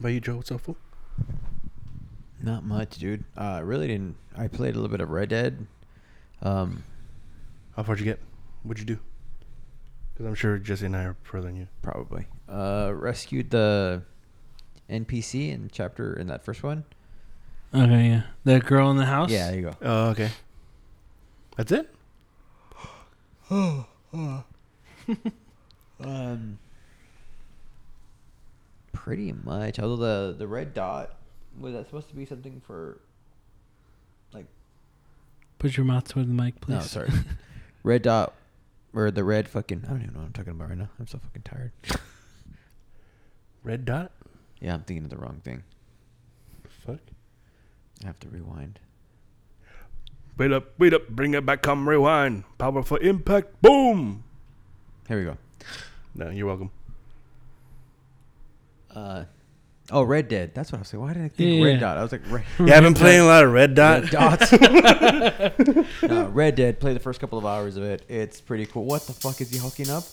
about you, Joe? What's up, fool? Not much, dude. Uh, really didn't. I played a little bit of Red Dead. Um, How far'd you get? What'd you do? Because I'm sure Jesse and I are further than you. probably. Uh, rescued the NPC in chapter in that first one. Okay, yeah. The girl in the house. Yeah, there you go. Oh, okay. That's it. Um, pretty much. Although the the red dot was that supposed to be something for? Like Put your mouth toward the mic, please. no, sorry. red dot or the red fucking. I don't even know what I'm talking about right now. I'm so fucking tired. Red dot. Yeah, I'm thinking of the wrong thing. Fuck. I have to rewind. Wait up, wait up, bring it back, come rewind. Powerful impact, boom. Here we go. No, you're welcome. Uh, oh, Red Dead. That's what I was saying. Why didn't I think Yeah, Red yeah. Dot? I was like, Red, Yeah, I've been playing a lot of Red Dot. Red Dots. no, Red Dead. Play the first couple of hours of it. It's pretty cool. What the fuck is he hooking up?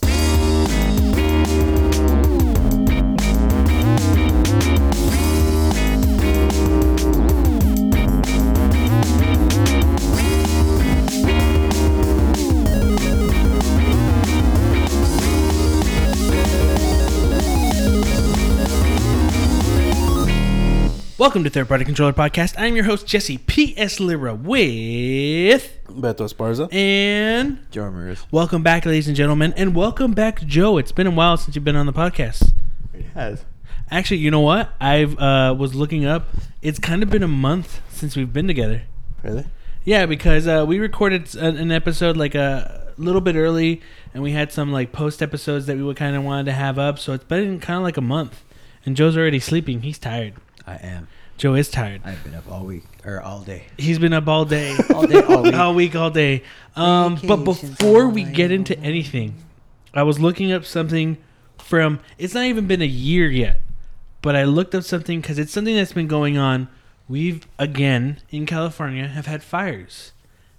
Welcome to Third Party Controller Podcast. I'm your host Jesse P.S. Lira with Beto Esparza. and Joe Ramirez. welcome back, ladies and gentlemen, and welcome back, Joe. It's been a while since you've been on the podcast. It has. Actually, you know what? I've uh, was looking up. It's kind of been a month since we've been together. Really? Yeah, because uh, we recorded an, an episode like a little bit early, and we had some like post episodes that we would kind of wanted to have up. So it's been kind of like a month, and Joe's already sleeping. He's tired. I am. Joe is tired. I've been up all week or all day. He's been up all day, All day, all week. all week, all day. Um, but before we get into anything, I was looking up something from. It's not even been a year yet, but I looked up something because it's something that's been going on. We've again in California have had fires,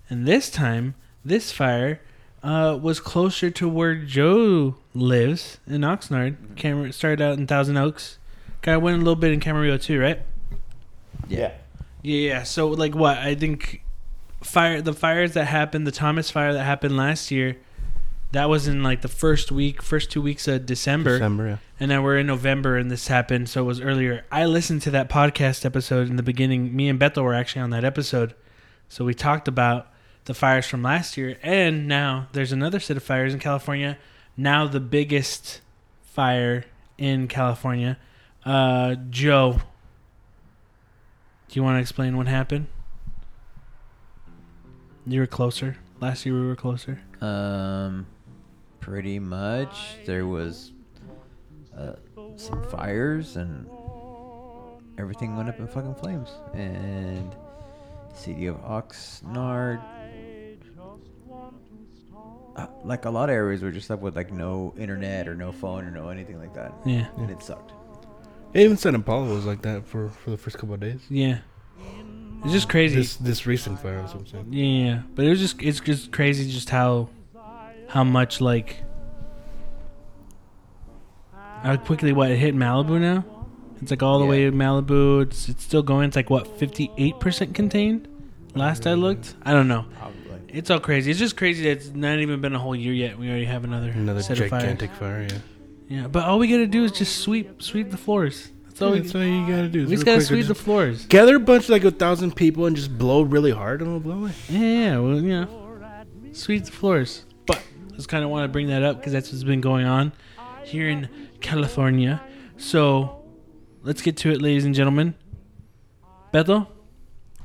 and this time this fire uh, was closer to where Joe lives in Oxnard. Camera started out in Thousand Oaks. Kind of went a little bit in Camarillo too, right? Yeah. Yeah, yeah. So like what? I think fire the fires that happened, the Thomas fire that happened last year, that was in like the first week, first two weeks of December, December, yeah. and now we're in November and this happened, so it was earlier. I listened to that podcast episode in the beginning. Me and Beto were actually on that episode. So we talked about the fires from last year and now there's another set of fires in California. Now the biggest fire in California. Uh Joe, do you want to explain what happened? You were closer. Last year we were closer. Um, pretty much. There was uh, some fires and everything went up in fucking flames. And city of Oxnard, uh, like a lot of areas, were just up with like no internet or no phone or no anything like that, Yeah. and it sucked. Yeah, even Santa Paula was like that for, for the first couple of days. Yeah. It's just crazy. This this recent fire, I'm saying. Yeah, but it was just it's just crazy just how how much like how quickly what it hit Malibu now. It's like all the way to Malibu. It's it's still going. It's like what fifty eight percent contained. Last I looked, I don't know. Probably. It's all crazy. It's just crazy that it's not even been a whole year yet. We already have another Another set of fires. gigantic fire, yeah. Yeah, but all we gotta do is just sweep sweep the floors. That's all Yeah, we. that's all you gotta do. we just gotta quick, sweep the floors. Gather a bunch of like a thousand people and just blow really hard and it'll blow away. Yeah, yeah, well, you know, sweep the floors. But I just kind of want to bring that up because that's what's been going on here in California. So let's get to it, ladies and gentlemen. Beto,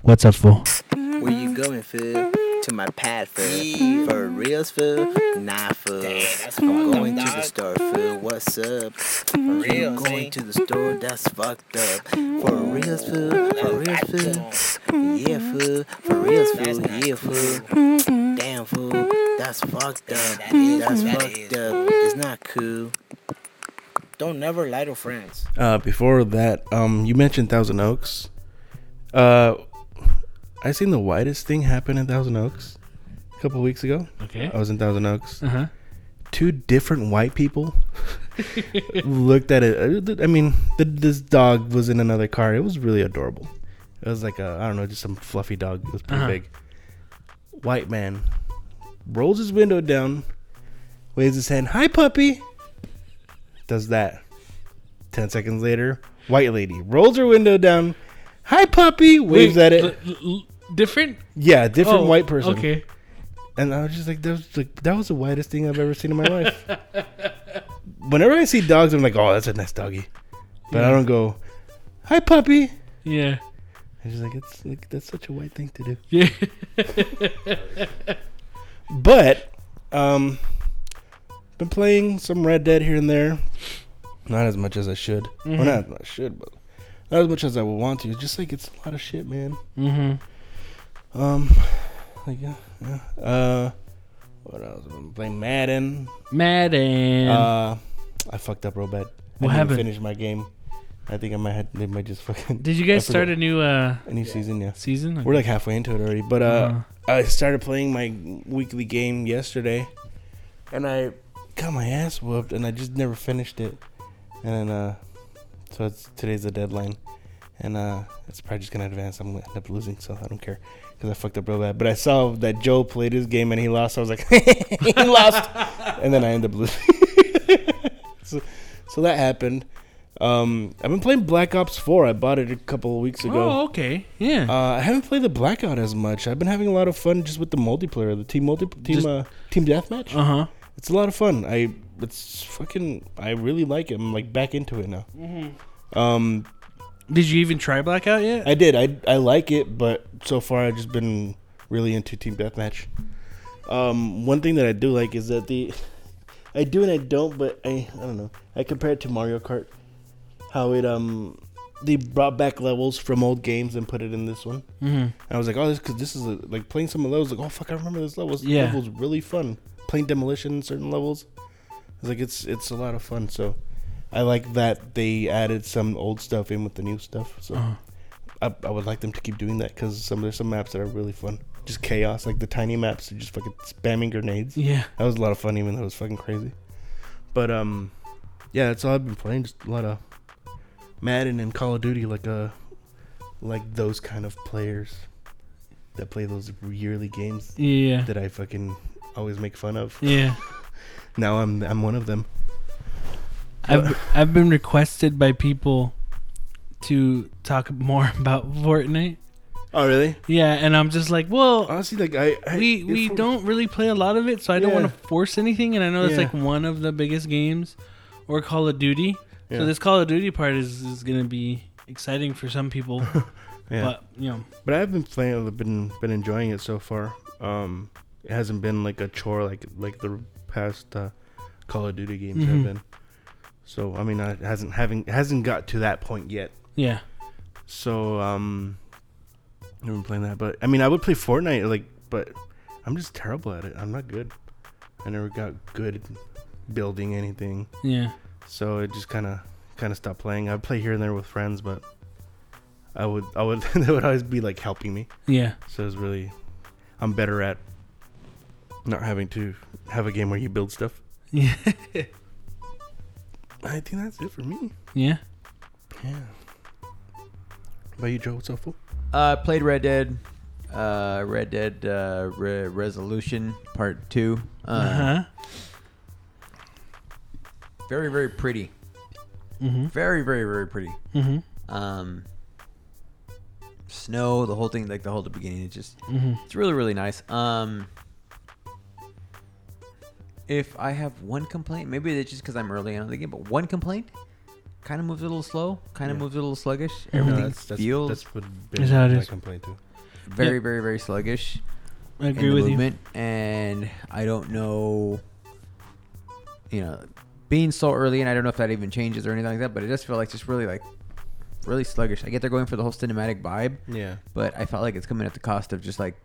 what's up, fool? Where you going, fool? To my pad, fool. For reals, food, Nah, fool. I'm going to the store, fool. What's up? For reals, going to the store, that's fucked up. For reals, food, For reals, fool? Yeah, food, For reals, food, Yeah, fool. Damn, food, That's fucked up. That's fucked up. It's not cool. Don't never lie to friends. Uh, before that, um, you mentioned Thousand Oaks. Uh, I seen the whitest thing happen in Thousand Oaks a couple weeks ago. Okay. I was in Thousand Oaks. Uh huh. two different white people looked at it. I mean, the, this dog was in another car. It was really adorable. It was like a I don't know, just some fluffy dog. It was pretty Uh-huh. big. White man rolls his window down, waves his hand, "Hi, puppy." Does that. Ten seconds later, white lady rolls her window down, "Hi, puppy." Waves Wait, at it. l- l- l- different. Yeah, different Oh, white person. Okay. And I was just like, that was like that was the whitest thing I've ever seen in my life. Whenever I see dogs, I'm like, oh, that's a nice doggy. But I don't go, hi puppy. Yeah. I'm just like, it's like that's such a white thing to do. Yeah. But um, been playing some Red Dead here and there. Not as much as I should. Mhm. Well, not as I should, but not as much as I would want to. Just like it's a lot of shit, man. mm-hmm. Um, like yeah, yeah. Uh, what else? Been playing Madden. Madden. Uh, I fucked up real bad. What I didn't happened? finish my game. I think I might have, they might just fucking Did you guys start a new uh a new season. Yeah, season? we're like halfway into it already. But uh, Uh, I started playing my weekly game yesterday, and I got my ass whooped, and I just never finished it. And then, uh, so it's today's the deadline, and uh, it's probably just gonna advance. I'm gonna end up losing, so I don't care because I fucked up real bad. But I saw that Joe played his game and he lost. I was like, he lost, and then I ended up losing. so, so that happened. Um, I've been playing Black Ops 4. I bought it a couple of weeks ago. oh, okay. Yeah. Uh, I haven't played the Blackout as much. I've been having a lot of fun just with the multiplayer, the team multi team Just- uh, team deathmatch. Uh huh. It's a lot of fun. I it's fucking. I really like it. I'm like back into it now. Um, Did you even try Blackout yet? I did. I I like it, but so far I've just been really into team deathmatch. Um, one thing that I do like is that the I do and I don't, but I I don't know. I compare it to Mario Kart, how it um they brought back levels from old games and put it in this one. mm-hmm. And I was like, oh, this because this is a, like playing some of those. Like, oh fuck, I remember this level. This Yeah. level's really fun. Playing demolition in certain levels. It's like it's it's a lot of fun. So I like that they added some old stuff in with the new stuff. So Uh-huh. I, I would like them to keep doing that because some there's some maps that are really fun. Just chaos, like the tiny maps, are just fucking spamming grenades. Yeah. That was a lot of fun, even though it was fucking crazy. But um, yeah, that's all I've been playing. Just a lot of Madden and Call of Duty, like uh, like those kind of players that play those yearly games Yeah. that I fucking always make fun of. Yeah. Now I'm I'm one of them. I've I've been requested by people to talk more about Fortnite. Oh really? Yeah, and I'm just like, well, Honestly, like I, I we we don't really play a lot of it, so I don't want to force anything. And I know it's Yeah. like one of the biggest games, or Call of Duty. Yeah. So this Call of Duty part is is gonna be exciting for some people, yeah. but you know, But I've been playing. I've been been enjoying it so far. Um, it hasn't been like a chore like like the past uh, Call of Duty games Mhm. have been. So I mean, it hasn't having it hasn't got to that point yet. yeah, So um, I've been playing that. But I mean, I would play Fortnite like, but I'm just terrible at it. I'm not good. I never got good building anything. yeah, So it just kind of kind of stopped playing. I'd play here and there with friends, but I would I would they would always be like helping me. yeah, So it's really, I'm better at not having to have a game where you build stuff. yeah, I think that's it for me. yeah. Yeah. About you, Joe? What's up, fool? Uh, played Red Dead, uh, Red Dead uh, Re- Redemption Part Two. Uh, Uh huh. Very very pretty. Mhm. Very very very pretty. Mhm. Um, snow, the whole thing, like the whole the beginning, it's just Mhm. it's really really nice. Um, if I have one complaint, maybe it's just because I'm early on in the game, but one complaint, kind of moves a little slow, kind of Yeah. moves a little sluggish. Everything that's, that's, feels that's what Is how it my complaint too. very Yeah. very very sluggish. I in agree the with movement, and I don't know, you know, being so early, and I don't know if that even changes or anything like that. But it just felt like just really like really sluggish. I get they're going for the whole cinematic vibe, Yeah. but I felt like it's coming at the cost of just like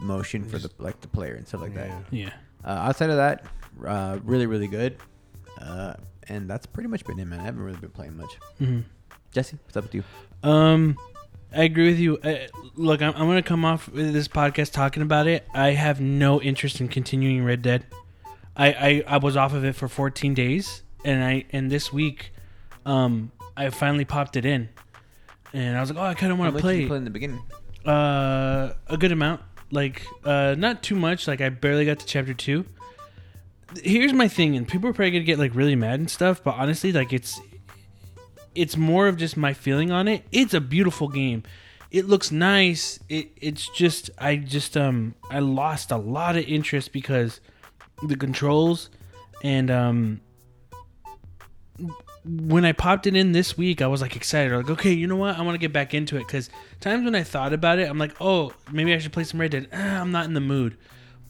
motion for the like the player and stuff like yeah. that. Yeah. Uh, outside of that, uh, really really good, uh, and that's pretty much been it, man. I haven't really been playing much. Mhm. Jesse, what's up with you? Um, I agree with you. Uh, look, I'm, I'm going to come off with this podcast talking about it. I have no interest in continuing Red Dead. I, I I was off of it for 14 days, and I and this week, um, I finally popped it in, and I was like, oh, I kind of How want much to did play. you play in the beginning? Uh, a good amount. Like, uh, not too much. Like, I barely got to chapter two. Here's my thing, and people are probably gonna get like really mad and stuff. But honestly, like, it's it's more of just my feeling on it. It's a beautiful game. It looks nice. It it's just I just um I lost a lot of interest because the controls and um when I popped it in this week, I was like excited. Like, okay, you know what? I want to get back into it because times when I thought about it, I'm like, oh, maybe I should play some Red Dead. Ah, I'm not in the mood.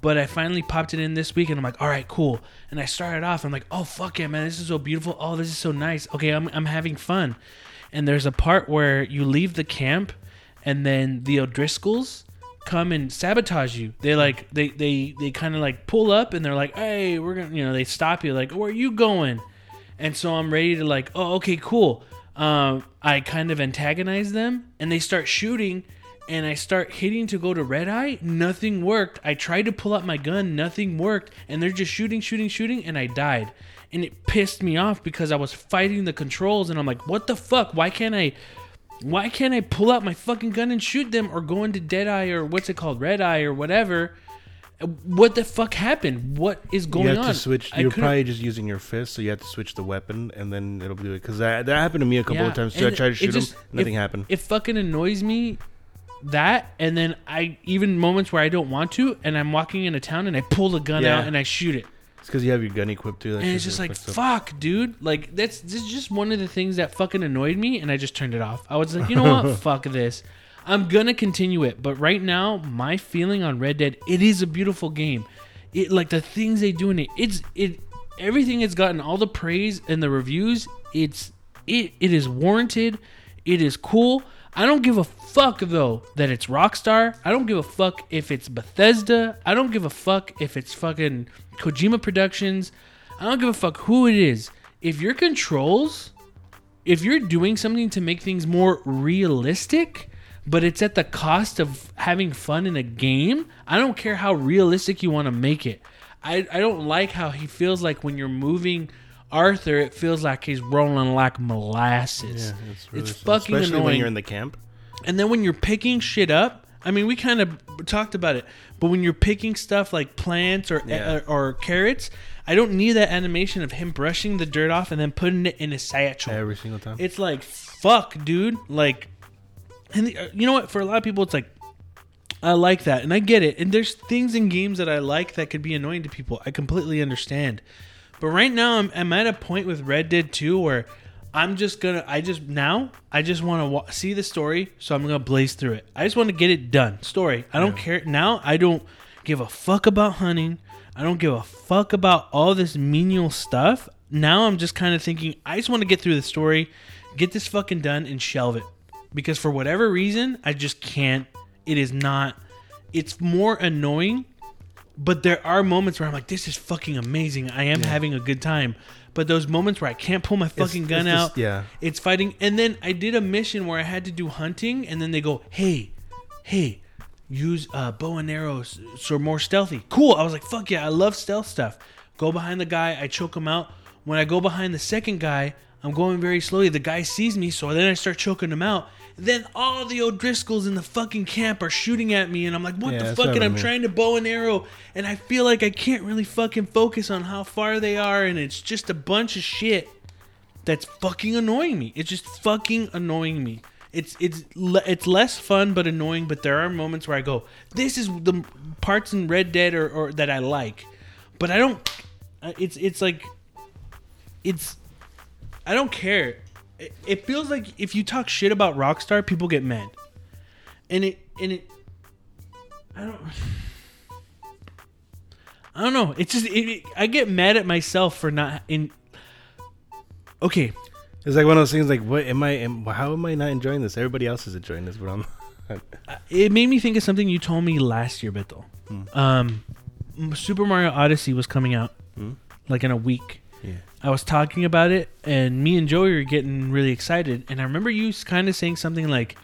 But I finally popped it in this week, and I'm like, all right, cool. And I started off, I'm like, oh fuck yeah, man, this is so beautiful. Oh, this is so nice. Okay, I'm I'm having fun. And there's a part where you leave the camp, and then the O'Driscolls come and sabotage you. They like they they they kind of like pull up, and they're like, hey, we're gonna, you know, they stop you. Like, where are you going? And so I'm ready to like, oh, okay, cool. Um, I kind of antagonize them, and they start shooting, and I start hitting to go to red eye. Nothing worked. I tried to pull out my gun, nothing worked, and they're just shooting, shooting, shooting, and I died. And it pissed me off because I was fighting the controls, and I'm like, what the fuck? Why can't I? Why can't I pull out my fucking gun and shoot them, or go into dead eye, or what's it called, red eye, or whatever? What the fuck happened? What is going you have on? to switch. I You're couldn't- probably just using your fist, so you have to switch the weapon, and then it'll do it. Because that, that happened to me a couple Yeah, of times too. I and tried to it shoot just- him, nothing it- happened. It fucking annoys me that, and then I even moments where I don't want to, and I'm walking into town and I pull the gun Yeah. out and I shoot it, It's because you have your gun equipped too. That and it's just like fucked up. fuck, dude. Like that's this is just one of the things that fucking annoyed me, and I just turned it off. I was like, you know what, fuck this. I'm gonna continue it, but right now my feeling on Red Dead, it is a beautiful game. It like the things they do in it, it's it everything it's gotten all the praise and the reviews. It's it it is warranted. It is cool. I don't give a fuck though that it's Rockstar. I don't give a fuck if it's Bethesda. I don't give a fuck if it's fucking Kojima Productions. I don't give a fuck who it is. If your controls if you're doing something to make things more realistic, but it's at the cost of having fun in a game, I don't care how realistic you want to make it. I, I don't like how he feels like when you're moving Arthur, it feels like he's rolling like molasses. Yeah, it's, really it's fucking especially annoying. when you're in the camp. And then when you're picking shit up, I mean, we kind of talked about it, but when you're picking stuff like plants or Yeah. or, or carrots, I don't need that animation of him brushing the dirt off and then putting it in a satchel. Every single time. It's like fuck, dude. Like, and the, uh, you know what? For a lot of people, it's like I like that, and I get it. And there's things in games that I like that could be annoying to people. I completely understand. But right now, I'm, I'm at a point with Red Dead 2 where I'm just gonna. I just now I just want to wa- see the story, so I'm gonna blaze through it. I just want to get it done. Story. I don't care now. I don't give a fuck about hunting. I don't give a fuck about all this menial stuff. Now I'm just kind of thinking I just want to get through the story, get this fucking done, and shelve it. Because for whatever reason, I just can't. It is not. It's more annoying but there are moments where I'm like, this is fucking amazing. I am having a good time. But those moments where I can't pull my fucking It's- gun it's out, just- yeah. it's fighting. And then I did a mission where I had to do hunting, and then they go, hey, hey, use uh, bow and arrows so more stealthy. Cool. I was like, fuck yeah, I love stealth stuff. Go behind the guy, I choke him out. When I go behind the second guy, I'm going very slowly. The guy sees me, so then I start choking him out. Then all the O'Driscolls in the fucking camp are shooting at me, and I'm like, what Yeah, the fuck? And I'm mean. trying to bow and arrow, and I feel like I can't really fucking focus on how far they are, and it's just a bunch of shit that's fucking annoying me. It's just fucking annoying me. It's it's it's less fun but annoying. But there are moments where I go, "This is the parts in Red Dead or, or that I like," but I don't. It's it's like, it's. I don't care. It, it feels like if you talk shit about Rockstar, people get mad, and it and it. I don't. I don't know. It's just it, it- I get mad at myself for not in. Okay, It's like one of those things. Like, what am I? Am, how am I not enjoying this? Everybody else is enjoying this, but I'm. it made me think of something you told me last year, Beto. Um, Super Mario Odyssey was coming out Hmm? like in a week. Yeah. I was talking about it, and me and Joey were getting really excited. And I remember you kind of saying something like,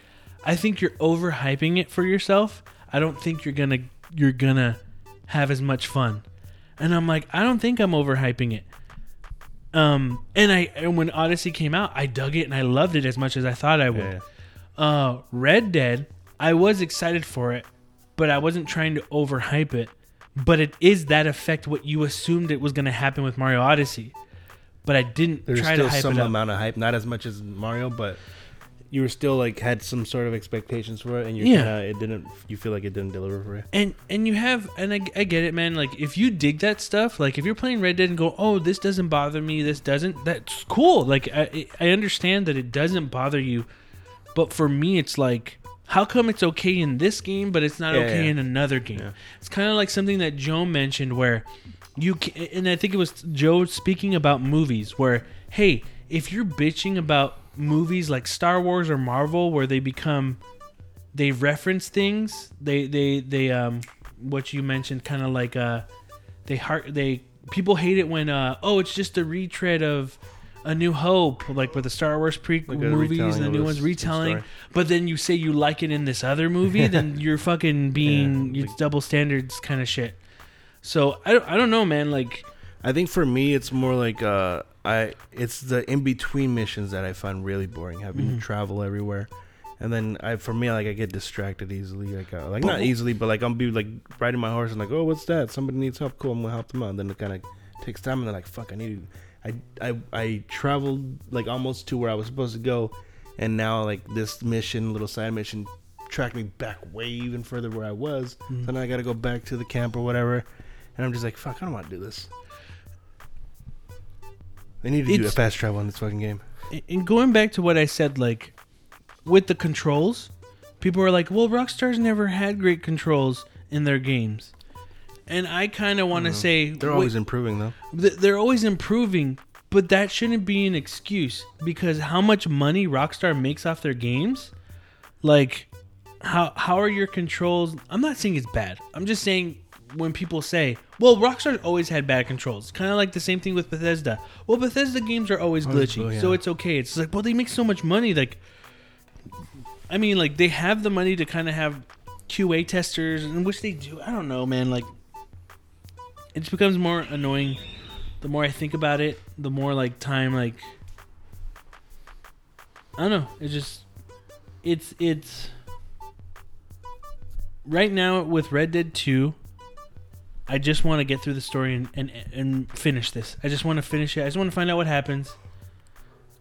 "I think you're overhyping it for yourself. I don't think you're gonna you're gonna have as much fun." and I'm like, I don't think I'm overhyping it. Um, and I and when Odyssey came out, I dug it and I loved it as much as I thought I would. Yeah. Uh, Red Dead, I was excited for it, but I wasn't trying to overhype it. But it is that effect what you assumed it was going to happen with Mario Odyssey. But I didn't There's try still to hype some it up. amount of hype, not as much as Mario, but you were still like had some sort of expectations for it, and you Yeah. kinda, it didn't. You feel like it didn't deliver for you. and and you have and I, I get it man like if you dig that stuff like if you're playing red dead and go oh this doesn't bother me this doesn't that's cool like i i understand that it doesn't bother you but for me it's like how come it's okay in this game but it's not Yeah, okay yeah. in another game Yeah. it's kind of like something that joe mentioned where you can, and i think it was joe speaking about movies where hey if you're bitching about movies like star wars or marvel where they become they reference things. They they they um what you mentioned kind of like uh they heart they people hate it when uh oh it's just a retread of a New Hope like with the Star Wars prequel Like movies and the new ones retelling. But then you say you like it in this other movie, then you're fucking being Yeah, it's like- double standards kind of shit. So I don't I don't know man like I think for me, it's more like uh, I. It's the in between missions that I find really boring. Having Mhm. to travel everywhere, and then I, for me, like I get distracted easily. Like, uh, like not easily, but like I'll be like riding my horse and like, oh, what's that? Somebody needs help. Cool, I'm gonna help them out. And then it kind of takes time, and they're like, fuck, I need. I I I traveled like almost to where I was supposed to go, and now like this mission, little side mission, tracked me back way even further where I was. Mhm. So now I gotta go back to the camp or whatever, and I'm just like, fuck, I don't want to do this. They need to do a fast travel in this fucking game. and going back to what I said, like with the controls, people are like, "Well, Rockstar's never had great controls in their games," and I kind of want to Mhm. say They're wait, always improving though. th- they're always improving, but that shouldn't be an excuse because how much money Rockstar makes off their games, like how how are your controls? I'm not saying it's bad. I'm just saying when people say, "Well, Rockstar's always had bad controls," kind of like the same thing with Bethesda. Well, Bethesda games are always Always glitchy, so yeah. it's okay. It's like, well, they make so much money, like. I mean, like they have the money to kind of have QA testers, and which they do. I don't know, man. Like, it just becomes more annoying the more I think about it. The more like time, like I don't know. It just it's it's right now with Red Dead Two. I just want to get through the story and, and and finish this. I just want to finish it. I just want to find out what happens.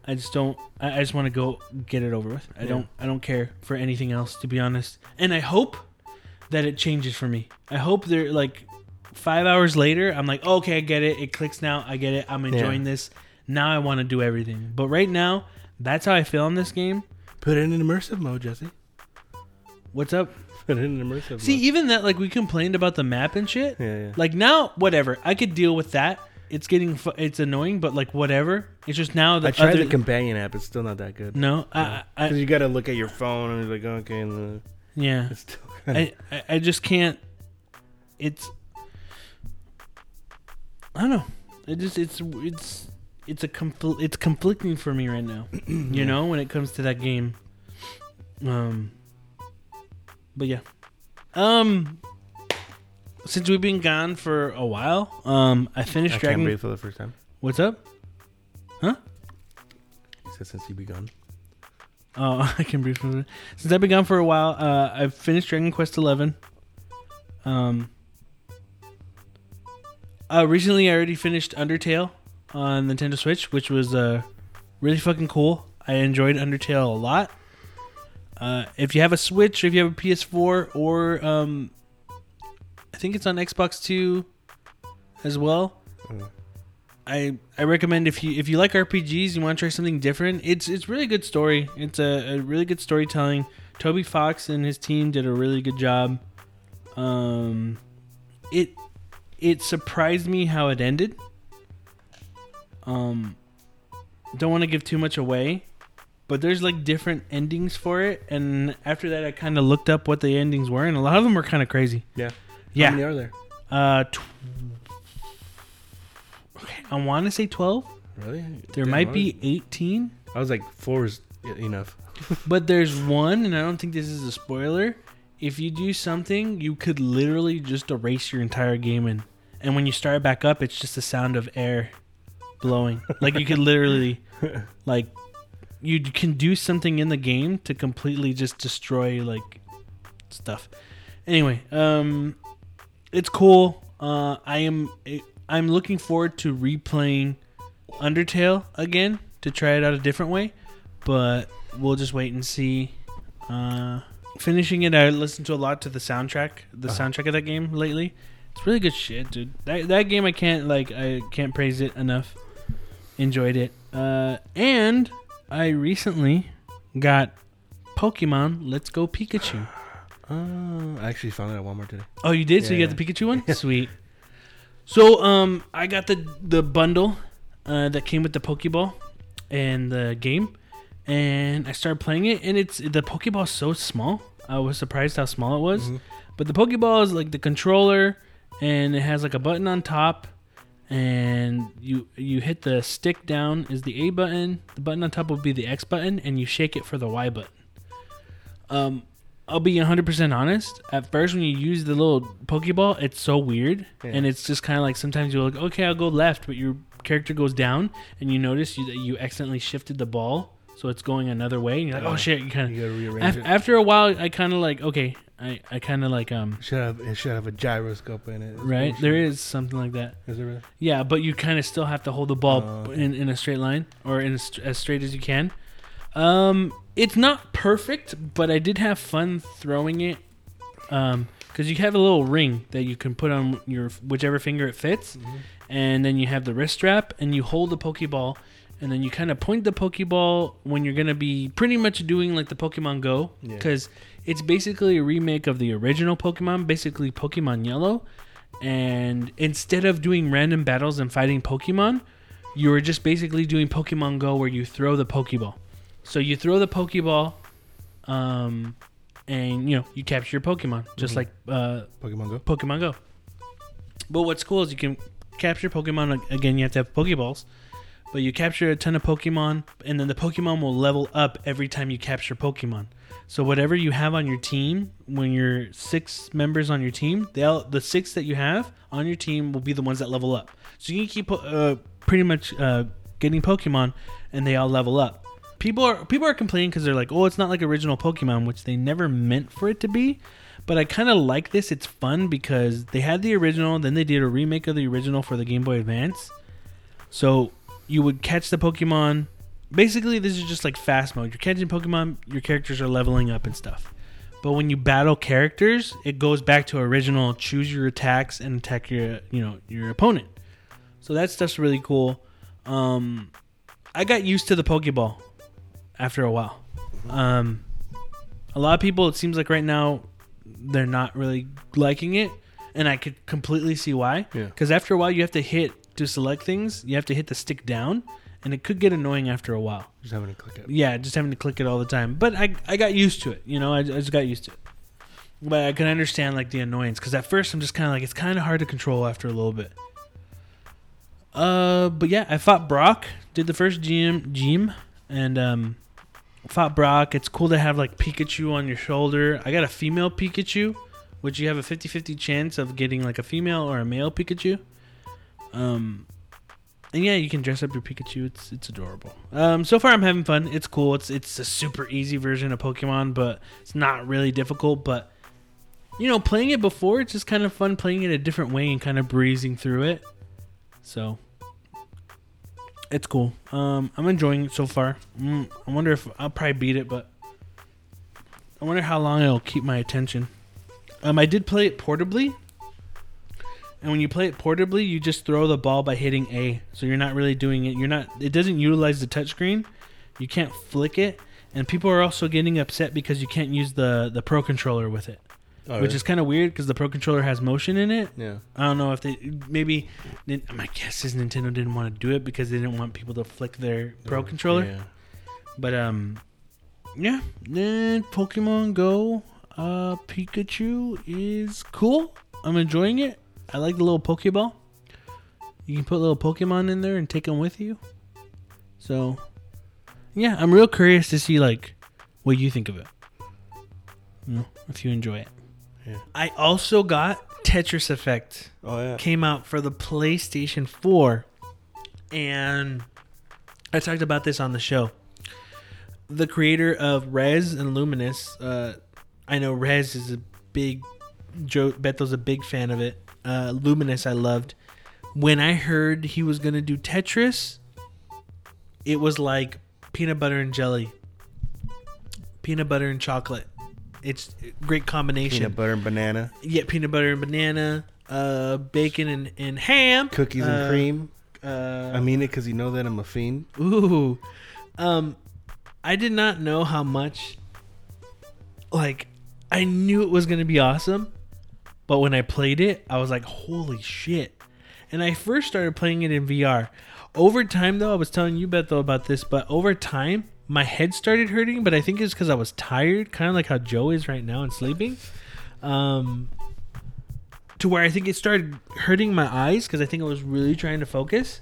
I just don't. I, I just want to go get it over with. I Yeah. don't. I don't care for anything else, to be honest. And I hope that it changes for me. I hope they're like five hours later. I'm like, okay, I get it. It clicks now. I get it. I'm enjoying this. Now I want to do everything. But right now, that's how I feel in this game. Put it in immersive mode, Jesse. What's up? Put it in immersive See, mode. even that, like we complained about the map and shit. Yeah, yeah. Like now, whatever. I could deal with that. It's getting, fu- it's annoying, but like whatever. It's just now the I tried other. the companion app. It's still not that good. no, I, I, Because I you got to look at your phone and you're like, okay, and then yeah. it's still. I, I, I just can't. It's. I don't know. It just it's it's it's a compl- it's conflicting for me right now. You know, when it comes to that game. Um. But yeah. Um. Since we've been gone for a while, um, I I finished can't Dragon. breathe for the first time. What's up? Huh? He said since you begun. Oh, I can breathe for the Since I've been gone for a while, uh, I've finished Dragon Quest Eleven. Um. Uh, recently, I already finished Undertale on Nintendo Switch, which was uh, really fucking cool. I enjoyed Undertale a lot. Uh, if you have a Switch, if you have a PS4, or um, I think it's on Xbox Two as well. I I recommend if you if you like RPGs, you want to try something different. It's it's really good story. It's a, a really good storytelling. Toby Fox and his team did a really good job. Um, it it surprised me how it ended. Um, don't want to give too much away, but there's like different endings for it. And after that, I kind of looked up what the endings were, and a lot of them were kind of crazy. Yeah. Yeah. How many are there? Uh, tw- okay, I want to say twelve. Really? There Damn, might be eighteen, I was like, four is enough. but there's one, and I don't think this is a spoiler. If you do something, you could literally just erase your entire game and and when you start it back up, it's just the sound of air blowing. like you could literally, like, you can do something in the game to completely just destroy like stuff. Anyway, um, it's cool. Uh, I am I'm looking forward to replaying Undertale again to try it out a different way, but we'll just wait and see. Uh, finishing it, I listened to a lot to the soundtrack, the Uh-huh. soundtrack of that game lately. It's really good shit, dude. That that game I can't like I can't praise it enough. Enjoyed it. Uh, and I recently got Pokemon Let's Go Pikachu. Uh, I actually found it at Walmart today. Oh, you did? so you Yeah. got the Pikachu one? Sweet. So, um, I got the the bundle uh, that came with the Pokeball and the game, and I started playing it, and it's the Pokeball is so small. I was surprised how small it was, Mhm. but the Pokeball is like the controller, and it has like a button on top, and you you hit the stick down is the A button. The button on top will be the X button, and you shake it for the Y button. Um, I'll be 100% honest. At first, when you use the little Pokeball, it's so weird. Yeah. And it's just kind of like sometimes you're like, okay, I'll go left, but your character goes down, and you notice you, that you accidentally shifted the ball. So it's going another way, and you're like, oh Yeah. shit! You kind of rearrange it. after a while, I kind of like, okay, I, I kind of like um Should have it should have a gyroscope in it. Right. There is something like that. Is there really? Yeah, but you kind of still have to hold the ball Oh, okay. in, in a straight line or in st- as straight as you can. Um, it's not perfect, but I did have fun throwing it. Um, because you have a little ring that you can put on your whichever finger it fits, Mm-hmm. and then you have the wrist strap, and you hold the Pokeball, and then you kind of point the Pokeball when you're gonna be pretty much doing like the Pokemon Go, Yeah. It's basically a remake of the original Pokemon, basically Pokemon Yellow, and instead of doing random battles and fighting Pokemon, you were just basically doing Pokemon Go where you throw the Pokeball. So you throw the Pokeball, um, and you know you capture your Pokemon just Mhm. like uh, Pokemon Go. Pokemon Go. But what's cool is you can capture Pokemon again. You have to have Pokeballs, but you capture a ton of Pokemon, and then the Pokemon will level up every time you capture Pokemon. So whatever you have on your team, when you're six members on your team, they'll the six that you have on your team will be the ones that level up. So you can keep uh, pretty much uh, getting Pokemon, and they all level up. People are people are complaining because they're like, oh, it's not like original Pokemon, which they never meant for it to be. But I kind of like this. It's fun because they had the original, then they did a remake of the original for the Game Boy Advance. So you would catch the Pokemon. Basically, this is just like fast mode. You're catching Pokemon, your characters are leveling up and stuff. But when you battle characters, it goes back to original. Choose your attacks and attack your, you know, your opponent. So that stuff's really cool. Um, I got used to the Pokeball after a while. Um, a lot of people, it seems like right now, they're not really liking it, and I could completely see why. Yeah. Because after a while, you have to hit to select things. You have to hit the stick down, and it could get annoying after a while. Just having to click it. Yeah, just having to click it all the time. But I, I got used to it. You know, I, I just got used to it. But I can understand like the annoyance because at first I'm just kind of like it's kind of hard to control after a little bit. Uh, but yeah, I fought Brock. Did the first GM gym and um, fought Brock. It's cool to have like Pikachu on your shoulder. I got a female Pikachu, which you have a 50-50 chance of getting like a female or a male Pikachu. Um, and yeah, you can dress up your Pikachu. It's it's adorable. Um, so far I'm having fun. It's cool. It's it's a super easy version of Pokemon, but it's not really difficult. But you know, playing it before, it's just kind of fun playing it a different way and kind of breezing through it. So it's cool. Um, I'm enjoying it so far. Mm, I wonder if I'll probably beat it, but I wonder how long it'll keep my attention. Um, I did play it portably, and when you play it portably, you just throw the ball by hitting A. So you're not really doing it. You're not. It doesn't utilize the touchscreen. You can't flick it, and people are also getting upset because you can't use the the Pro controller with it, Oh, which is kind of weird because the Pro controller has motion in it. yeah. I don't know if they maybe. My guess is Nintendo didn't want to do it because they didn't want people to flick their Pro Oh, controller. Yeah. But um, yeah. Then Pokemon Go, uh, Pikachu is cool. I'm enjoying it. I like the little Pokeball. You can put little Pokemon in there and take them with you. So, yeah, I'm real curious to see like what you think of it. You know, if you enjoy it. Yeah. I also got Tetris Effect Oh yeah. came out for the PlayStation 4, and I talked about this on the show. The creator of Rez and Lumines, uh, I know Rez is a big, Joe Beto's a big fan of it. Uh, Lumines, I loved. When I heard he was gonna do Tetris, it was like peanut butter and jelly, peanut butter and chocolate. It's a great combination. Peanut butter and banana, Yeah, peanut butter and banana, uh, bacon and, and ham, cookies and uh, cream. Uh, I mean it because you know that I'm a fiend. ooh, um, I did not know how much. Like, I knew it was gonna be awesome, but when I played it, I was like, "Holy shit!" And I first started playing it in VR. Over time, though, I was telling you, Beth, though, about this, but over time, my head started hurting. But I think it's because I was tired, kind of like how Joe is right now and sleeping. Um, to where I think it started hurting my eyes because I think I was really trying to focus.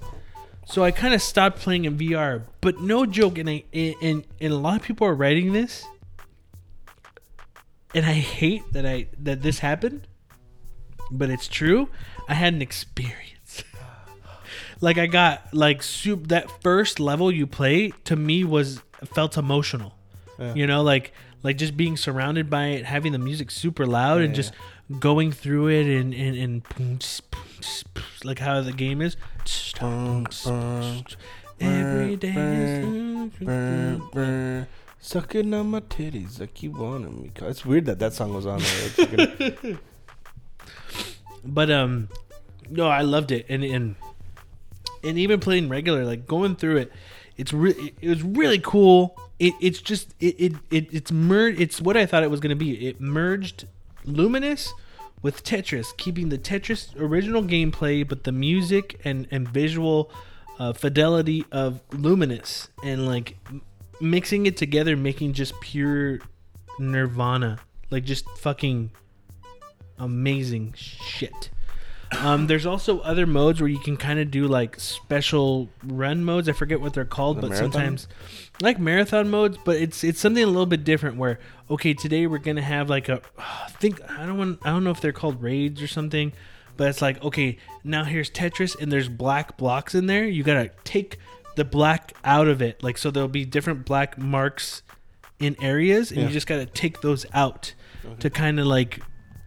So I kind of stopped playing in VR. But no joke, and I and and a lot of people are writing this, and I hate that I that this happened, but it's true. I had an experience. like I got like soup that first level you play to me was felt emotional. Yeah. You know, like like just being surrounded by it, having the music super loud, and Yeah. just going through it, and and and like how the game is. Every day. Sucking on my titties like you wanted me. It's weird that that song was on there. But um, no, I loved it, and and and even playing regular, like going through it, it's really it was really cool. It it's just it it, it it's merged. It's what I thought it was gonna be. It merged Lumines with Tetris, keeping the Tetris original gameplay, but the music and and visual uh, fidelity of Lumines, and like m- mixing it together, making just pure Nirvana, like just fucking amazing shit. Um, there's also other modes where you can kind of do like special run modes. I forget what they're called, The but marathon? sometimes like marathon modes. But it's it's something a little bit different. Where okay, today we're gonna have like a I think I don't want I don't know if they're called raids or something, but it's like okay, now here's Tetris and there's black blocks in there. You gotta take the black out of it, like so there'll be different black marks in areas, and Yeah. you just gotta take those out to kind of like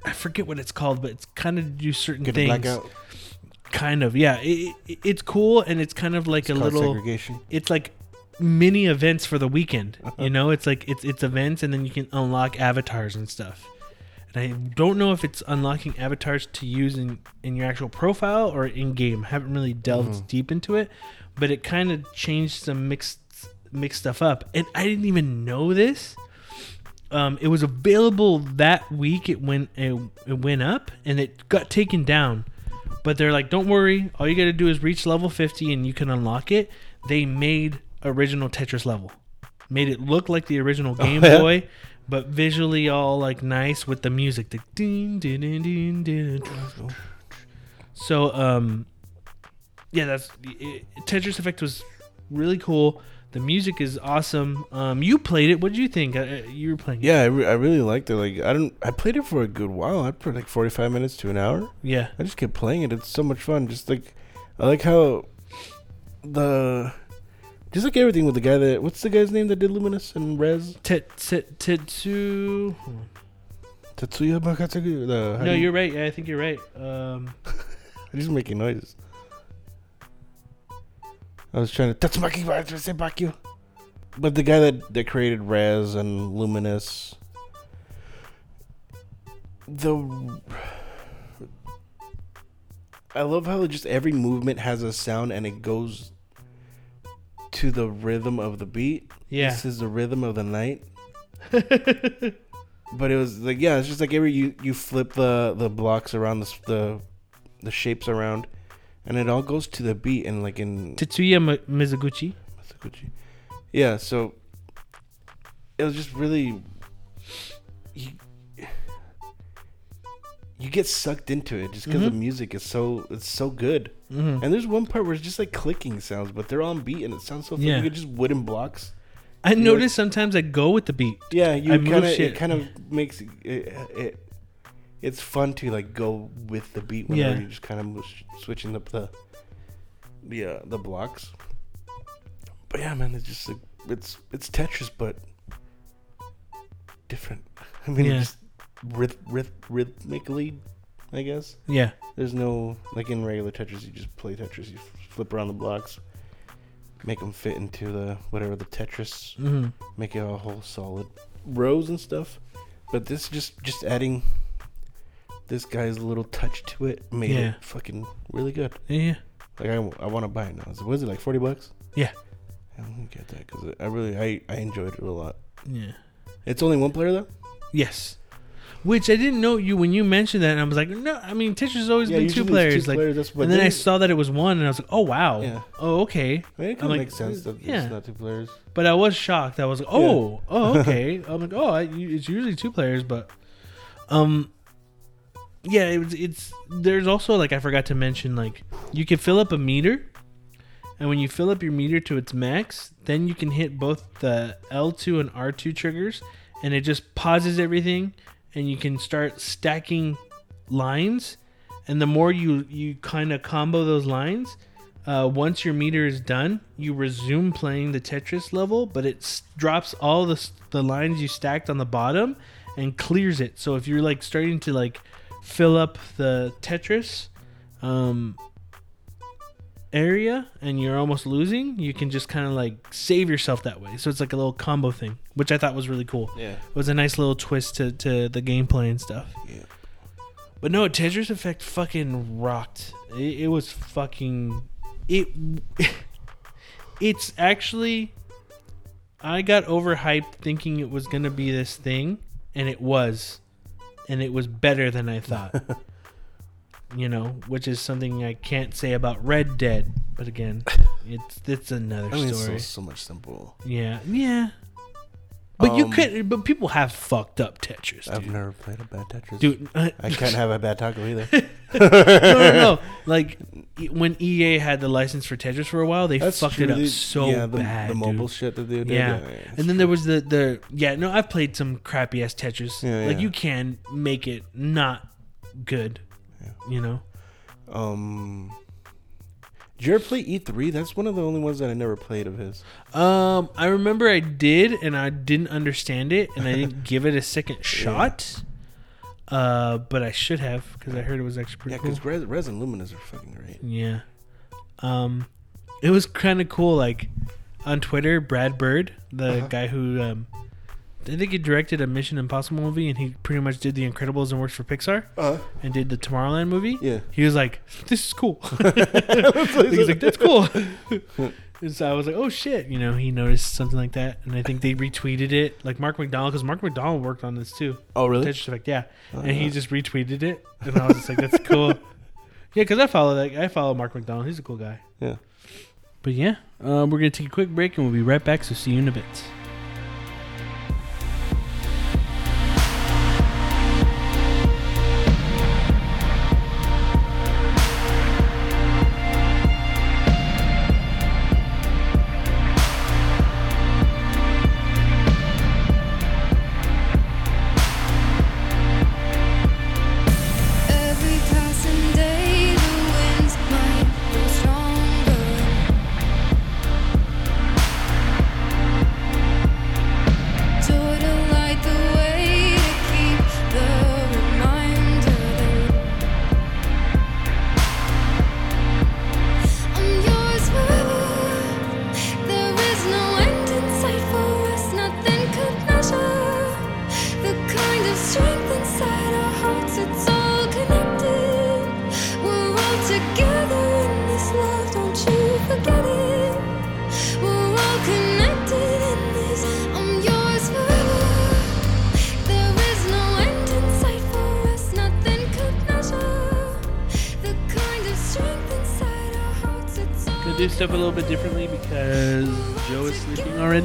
I forget what it's called, but it's kind of do certain Get things. blackout. Kind of, yeah. It, it, it's cool, and it's kind of like It's a little. segregation. It's like mini events for the weekend. You know, it's like it's it's events, and then you can unlock avatars and stuff. And I don't know if it's unlocking avatars to use in in your actual profile or in game. Haven't really delved Mhm. deep into it, but it kind of changed some mixed mixed stuff up, and I didn't even know this. Um, it was available that week. It went it, it went up and it got taken down. But they're like, don't worry. All you got to do is reach level 50 and you can unlock it. They made original Tetris level, made it look like the original Game yeah? Boy, but visually all like nice with the music. The ding, ding, ding, ding, ding. So um, yeah, that's it, Tetris Effect was really cool. The music is awesome. Um, you played it. What did you think? Uh, you were playing. it. Yeah, I, re- I really liked it. Like I don't, I played it for a good while. I played like forty five minutes to an hour. Yeah. I just kept playing it. It's so much fun. Just like I like how the just like everything with the guy that what's the guy's name that did Lumines and Rez Tet, tet, Tetsu. Tetsuya how No, you're right. Yeah, I think you're right. Um, He's making noises. I was trying to Tatsumaki Senpaku. But the guy that, that created Rez and Lumines the I love how just every movement has a sound and it goes to the rhythm of the beat. yeah. This is the rhythm of the night. But it was like yeah, it's just like every you you flip the the blocks around the the the shapes around, and it all goes to the beat and like in Tetsuya Mi- Mizuguchi. Masaguchi. Yeah, so it was just really you, you get sucked into it just because the Mhm. music is so it's so good. Mm-hmm. And there's one part where it's just like clicking sounds, but they're on beat and it sounds so Yeah. just wooden blocks. I notice sometimes I go with the beat. Yeah, you kind of it kind of makes it, it it's fun to like go with the beat whenever Yeah. you're just kind of switching up the the uh, the blocks. But yeah, man, it's just like, it's it's Tetris, but different. I mean, Yeah. just ryth- ryth- rhythmically, I guess. Yeah. There's no like in regular Tetris, you just play Tetris, you flip around the blocks, make them fit into the whatever the Tetris hmm make it a whole solid rows and stuff. But this just just adding this guy's little touch to it made Yeah. it fucking really good. Yeah. Like I, I want to buy it now. So what is it like forty bucks? Yeah. I'm gonna get that because I really I I enjoyed it a lot. Yeah. It's only one player though. Yes. Which I didn't know you when you mentioned that, and I was like, no, I mean, Tetris has always been usually two players. Two like, players, and then I saw that it was one, and I was like, oh wow, Yeah. oh okay. I mean, it kind of like, makes sense that yeah. it's not two players. But I was shocked. I was like, oh, oh okay. I'm like, oh, I, it's usually two players, but um, yeah, it it's there's also like I forgot to mention like you can fill up a meter, and when you fill up your meter to its max, then you can hit both the L2 and R2 triggers, and it just pauses everything, and you can start stacking lines, and the more you you kind of combo those lines. Uh, once your meter is done, you resume playing the Tetris level, but it s- drops all the the lines you stacked on the bottom and clears it. So if you're like starting to like fill up the Tetris um, area and you're almost losing, you can just kind of like save yourself that way. So it's like a little combo thing, which I thought was really cool. Yeah. It was a nice little twist to, to the gameplay and stuff. Yeah. But no, Tetris Effect fucking rocked. It, it was fucking it. it's actually. I got overhyped thinking it was gonna be this thing, and it was, and it was better than I thought. you know, which is something I can't say about Red Dead. But again, it's it's another I mean, it's so, story. so much simple. yeah, yeah. But you Um, could. But people have fucked up Tetris, I've dude. never played a bad Tetris. Dude, I can't have a bad taco either. no, no, no. Like e- when EA had the license for Tetris for a while, they fucked it up so yeah, the, bad. The mobile dude. shit that they did. Yeah, And then there was the the yeah. No, I've played some crappy ass Tetris. Yeah, like yeah. you can make it not good. Yeah. You know. Um, did you ever play E3? That's one of the only ones that I never played of his. Um, I remember I did, and I didn't understand it, and I didn't give it a second shot. Uh, but I should have because I heard it was actually pretty Yeah, cool. because Rez, Rez and Lumines are fucking great. Yeah. Um, it was kind of cool. Like on Twitter, Brad Bird, the Uh-huh. guy who um, I think he directed a Mission Impossible movie, and he pretty much did The Incredibles and works for Pixar, uh-huh. and did the Tomorrowland movie. yeah. He was like, "This is cool." He's like, "That's cool." and so I was like, "Oh shit!" You know, he noticed something like that, and I think they retweeted it, like Mark McDonald, because Mark McDonald worked on this too. Oh, really? Tetris Effect, yeah. Oh, and he just retweeted it, and I was just like, "That's cool." yeah, because I follow that. I follow Mark McDonald. He's a cool guy. Yeah. But yeah, um, we're gonna take a quick break, and we'll be right back. So see you in a bit.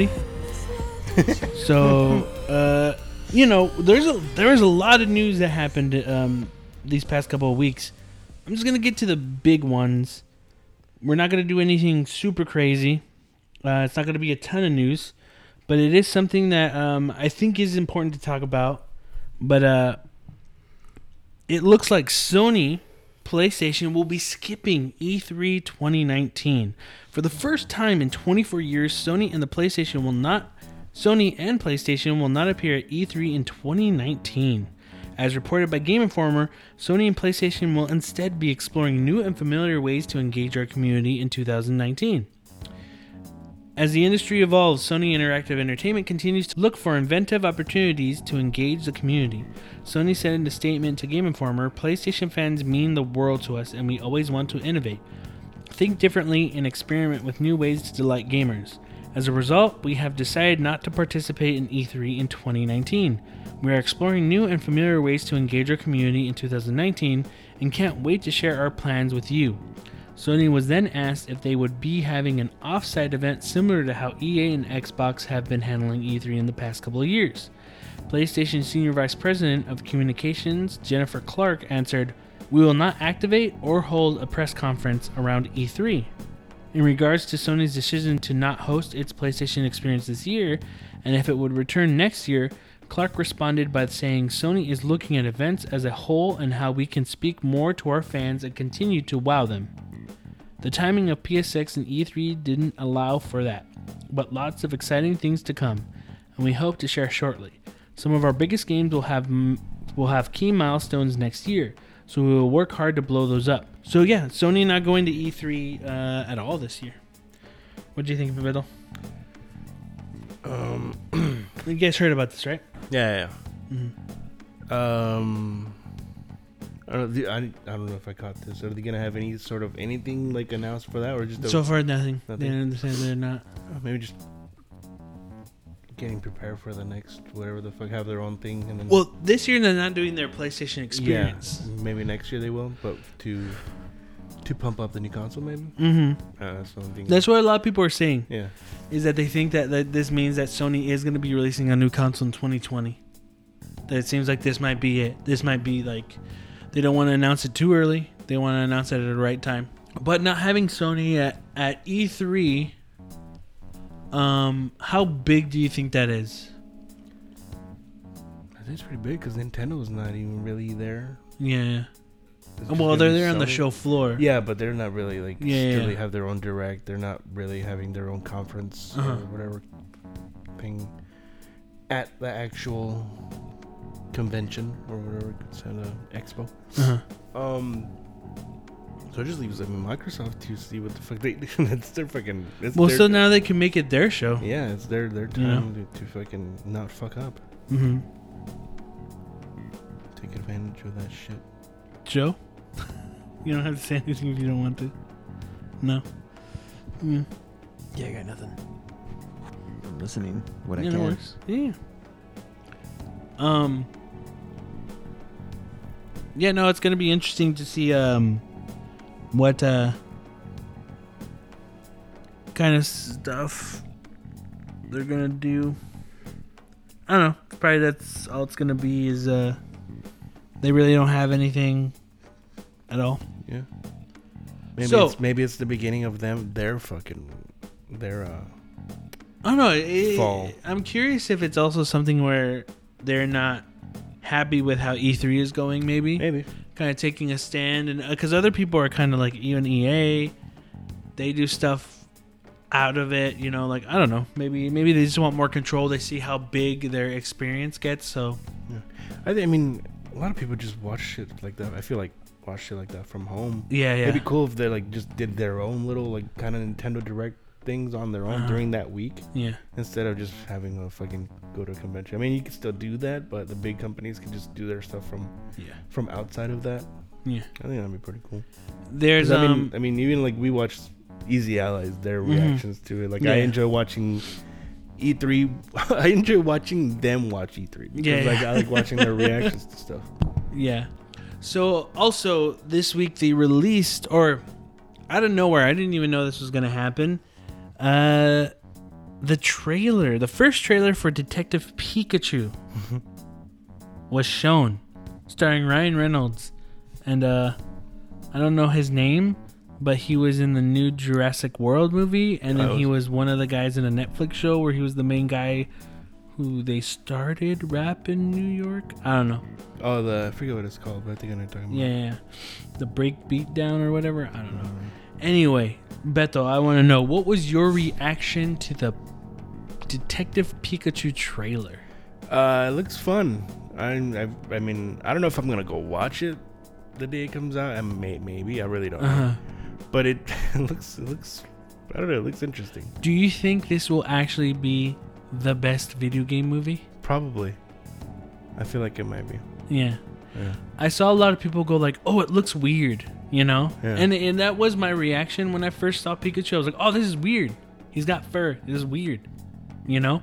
Already. so, uh, you know, there's a there is a lot of news that happened um, these past couple of weeks. I'm just gonna get to the big ones. We're not gonna do anything super crazy. Uh, it's not gonna be a ton of news, but it is something that um, I think is important to talk about. But uh, it looks like Sony PlayStation will be skipping E E3 2019. For the first time in 24 years, Sony and the PlayStation will not Sony and PlayStation will not appear at E3 in 2019. As reported by Game Informer, Sony and PlayStation will instead be exploring new and familiar ways to engage our community in 2019. As the industry evolves, Sony Interactive Entertainment continues to look for inventive opportunities to engage the community. Sony said in a statement to Game Informer PlayStation fans mean the world to us, and we always want to innovate, think differently, and experiment with new ways to delight gamers. As a result, we have decided not to participate in E3 in 2019. We are exploring new and familiar ways to engage our community in 2019 and can't wait to share our plans with you. Sony was then asked if they would be having an off-site event similar to how EA and Xbox have been handling E3 in the past couple of years. PlayStation Senior Vice President of Communications Jennifer Clark answered, "We will not activate or hold a press conference around E3." In regards to Sony's decision to not host its PlayStation experience this year, and if it would return next year, Clark responded by saying Sony is looking at events as a whole and how we can speak more to our fans and continue to wow them. The timing of PSX and E3 didn't allow for that, but lots of exciting things to come, and we hope to share shortly. Some of our biggest games will have will have key milestones next year, so we will work hard to blow those up. So yeah, Sony not going to E3 uh, at all this year. What do you think, Beto? Um, You guys heard about this, right? yeah, yeah. Um, I don't, know, the- I, I don't know if I caught this. Are they gonna have any sort of anything like announced for that, or just a- So far, nothing. They Nothing. understand they're not. uh, maybe just getting prepared for the next whatever the fuck have their own thing and then Well, this year they're not doing their PlayStation experience. Yeah, maybe next year they will, but to to pump up the new console, maybe. Mm-hmm. Uh, that's thing. That's what a lot of people are saying. yeah. is that they think that, that this means that Sony is going to be releasing a new console in 2020. That it seems like this might be it. This might be like they don't want to announce it too early. They want to announce it at the right time. But not having Sony at at E3 um how big do you think that is? I think it's pretty big because Nintendo's not even really there. Yeah. It's Well, they're there on the show floor. Yeah, but they're not really like Yeah, yeah, really yeah. have their own direct. They're not really having their own conference Uh-huh. or whatever thing at the actual convention or whatever it's at a expo. Uh-huh. Um, so it just leaves I mean Microsoft to see what the fuck they do. That's their fucking. It's Well, their, so now they can make it their show. yeah, it's their their You know? time to, to fucking not fuck up. Mm-hmm. Take advantage of that shit. Joe, you don't have to say anything if you don't want to. No. Yeah. Yeah, I got nothing. I'm listening. What I Yeah, no can. worries. Yeah. Um. Yeah, no, it's gonna be interesting to see um, what uh, kind of stuff they're gonna do. I don't know. Probably that's all it's gonna be. Is uh, they really don't have anything at all. Yeah. Maybe So- it's maybe it's the beginning of them their fucking their uh I don't know. It, Fall. I'm curious if it's also something where they're not happy with how E3 is going. Maybe, maybe. kind of taking a stand, and uh, because other people are kind of like even EA, they do stuff out of it. You know, like I don't know. Maybe maybe they just want more control. They see how big their experience gets. So I think I mean a lot of people just watch shit like that. I feel like watch shit like that from home. yeah, yeah, It'd be cool if they like just did their own little like kind of Nintendo Direct things on their own Uh-huh. during that week yeah, instead of just having a fucking go to a convention. I mean, you can still do that, but the big companies can just do their stuff from yeah, from outside of that. yeah. I think that'd be pretty cool. There's I mean, um, I mean, even like we watched Easy Allies, their Mhm. reactions to it. Like I enjoy watching E3. I enjoy watching them watch E3 because Yeah, like yeah. I like watching their reactions to stuff. Yeah. So also this week they released, or out of nowhere, I didn't even know this was gonna happen. Uh, the trailer, the first trailer for Detective Pikachu, was shown, starring Ryan Reynolds, and uh, I don't know his name, but he was in the new Jurassic World movie, and then he was one of the guys in a Netflix show where he was the main guy who they started rap in New York. I don't know. Oh, the I forget what it's called, but I think I know what you're talking about. yeah, yeah. the break beat down or whatever. I don't know. Anyway, Beto, I want to know what was your reaction to the Detective Pikachu trailer? Uh, it looks fun. I, I, I mean, I don't know if I'm gonna go watch it the day it comes out. I may, maybe I really don't. Uh know. huh. But it, it looks, it looks. I don't know. It looks interesting. Do you think this will actually be the best video game movie? Probably. I feel like it might be. Yeah. Yeah. I saw a lot of people go like, "Oh, it looks weird," you know, Yeah. and and that was my reaction when I first saw Pikachu. I was like, "Oh, this is weird. He's got fur. This is weird," you know.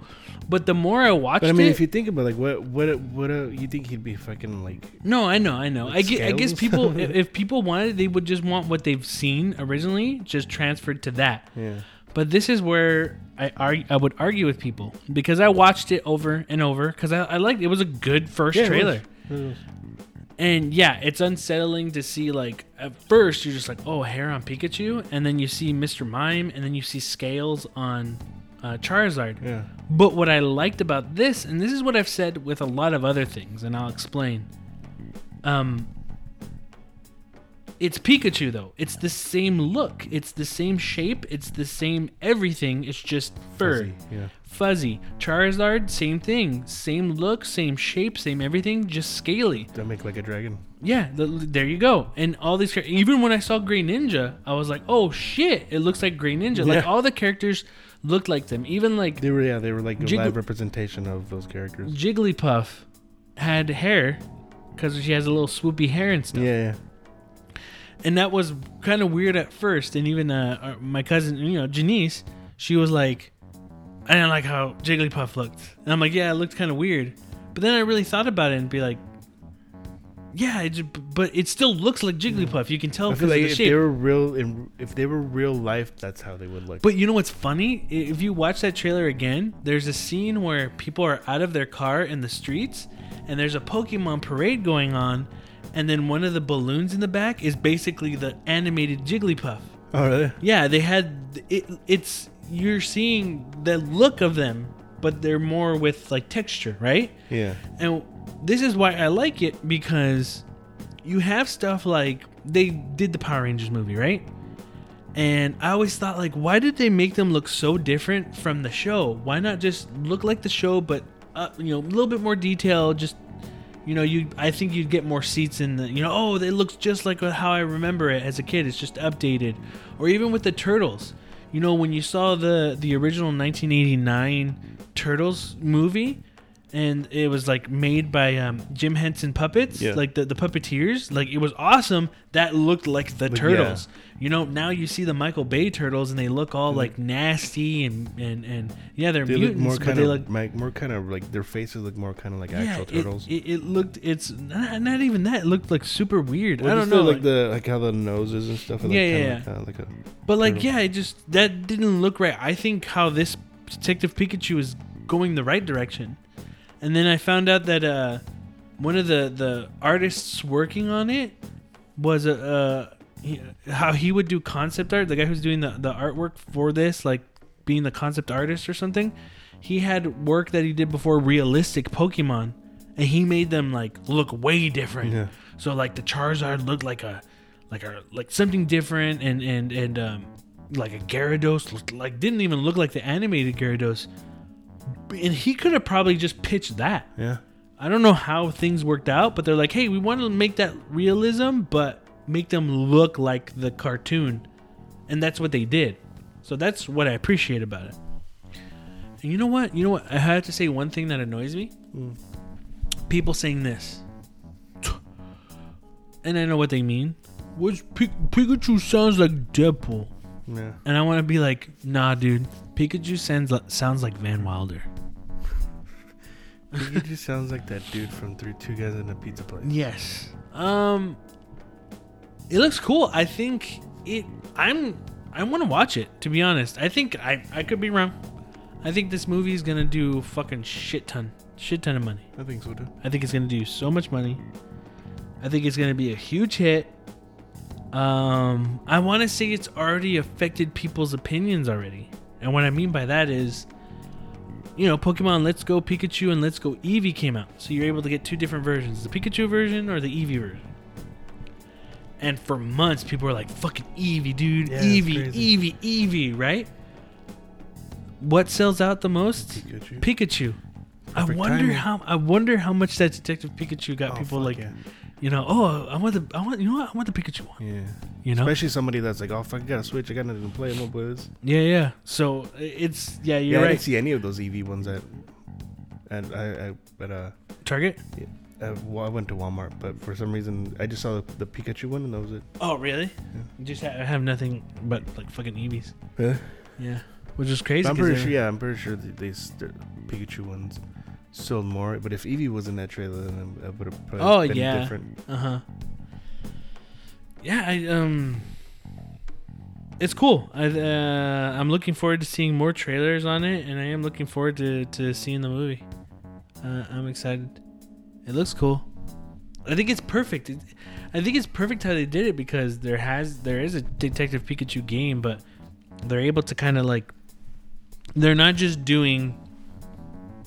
But the more I watched it But I mean, it, if you think about like what what what uh, you think he'd be fucking like no, I know, I know. I I guess people, if, if people wanted, they would just want what they've seen originally, just transferred to that. yeah But this is where I argue, I would argue with people because I watched it over and over because I, I liked it was a good first Yeah, it was. trailer. It was. And yeah, it's unsettling to see like at first you're just like, oh, hair on Pikachu, and then you see Mr. Mime, and then you see scales on uh, Charizard. yeah But what I liked about this, and this is what I've said with a lot of other things, and I'll explain. Um, it's Pikachu though. It's the same look. It's the same shape. It's the same everything. It's just fur Fuzzy, yeah fuzzy. Charizard, same thing. Same look, same shape, same everything, just scaly. don't make like a dragon Yeah, th- there you go. And all these, even when I saw Greninja, I was like, oh shit, it looks like Greninja. Yeah. Like all the characters looked like them. Even like they were yeah they were like a live representation of those characters Jigglypuff had hair because she has a little swoopy hair and stuff. yeah, yeah. And that was kind of weird at first. And even uh, uh, my cousin, you know, Janice, she was like, I didn't like how Jigglypuff looked. And I'm like, yeah, it looked kind of weird. But then I really thought about it and be like, yeah, it, but it still looks like Jigglypuff. You can tell because like of the if shape. they were real in if they were real life that's how they would look But you know what's funny? If you watch that trailer again, there's a scene where people are out of their car in the streets, and there's a Pokemon parade going on, and then one of the balloons in the back is basically the animated Jigglypuff. oh really Yeah, they had it. It's you're seeing the look of them, but they're more with like texture, right? yeah And this is why I like it because you have stuff like they did the Power Rangers movie, right? And I always thought like why did they make them look so different from the show? Why not just look like the show but uh, you know, a little bit more detail just you know, you I think you'd get more seats in the you know, oh, it looks just like how I remember it as a kid. It's just updated. Or even with the turtles. You know, when you saw the the original 1989 Turtles movie, and it was like made by um, Jim Henson puppets, Yeah. like the, the puppeteers. Like it was awesome. That looked like the Like, turtles. You know, now you see the Michael Bay turtles, and they look all like nasty and and and yeah, they're they mutants, more but kind they of look like more kind of like their faces look more kind of like yeah, actual turtles It, it, looked it's not, not even that. It looked like super weird. Well, I don't know, like the like how the noses and stuff are like Yeah, yeah, like, that, like a But like, Turtle. yeah, it just that didn't look right. I think how this Detective Pikachu is going the right direction, and then I found out that uh, one of the the artists working on it was a uh, he, how he would do concept art. The guy who's doing the the artwork for this, like being the concept artist or something, he had work that he did before realistic Pokemon, and he made them like look way different. Yeah. So like the Charizard looked like a like a like something different and and and um like a Gyarados looked like didn't even look like the animated Gyarados. And he could have probably just pitched that. yeah I don't know how things worked out, but they're like, "Hey, we want to make that realism, but make them look like the cartoon." And that's what they did. So that's what I appreciate about it. And you know what? You know what? I have to say one thing that annoys me. Mm. People saying this. And I know what they mean. Which Pi- Pikachu sounds like Deadpool. yeah And I want to be like, nah, dude. Pikachu sounds sounds like Van Wilder. Just sounds like that dude from Three Two Guys in a Pizza Place. Yes. Um it looks cool. I think it I'm I want to watch it to be honest. I think I I could be wrong. I think this movie is going to do fucking shit ton shit ton of money. I think so too. I think it's going to do so much money. I think it's going to be a huge hit. Um I want to say it's already affected people's opinions already. And what I mean by that is you know, Pokemon Let's Go Pikachu and Let's Go Eevee came out. So you're able to get two different versions the Pikachu version or the Eevee version. And for months, people were like, fucking Eevee, dude. Yeah, Eevee. Eevee, Eevee, right? What sells out the most? Pikachu. Pikachu. I wonder timing. how I wonder how much that Detective Pikachu got Oh, people like, yeah. You know, oh, I want the, I want, you know what, I want the Pikachu one. Yeah. You know, Especially somebody that's like, oh fuck, I got a Switch. I got nothing to play. No boys. yeah, yeah. So it's yeah, Yeah, you're I right. didn't see any of those Eevee ones at, at I, I at uh, Target. uh, well, I went to Walmart, but for some reason I just saw the, the Pikachu one and that was it. Oh, really? You just ha- have nothing but like fucking Eevees. Yeah. Yeah, which is crazy. I'm pretty sure. Yeah, I'm pretty sure these Pikachu ones sold more. But if Eevee was in that trailer, then it would have probably Oh, been yeah. different. Uh huh. Yeah, I um, it's cool. I uh, I'm looking forward to seeing more trailers on it, and I am looking forward to to seeing the movie. Uh, I'm excited. It looks cool. I think it's perfect. It, I think it's perfect how they did it because there has there is a Detective Pikachu game, but they're able to kind of like they're not just doing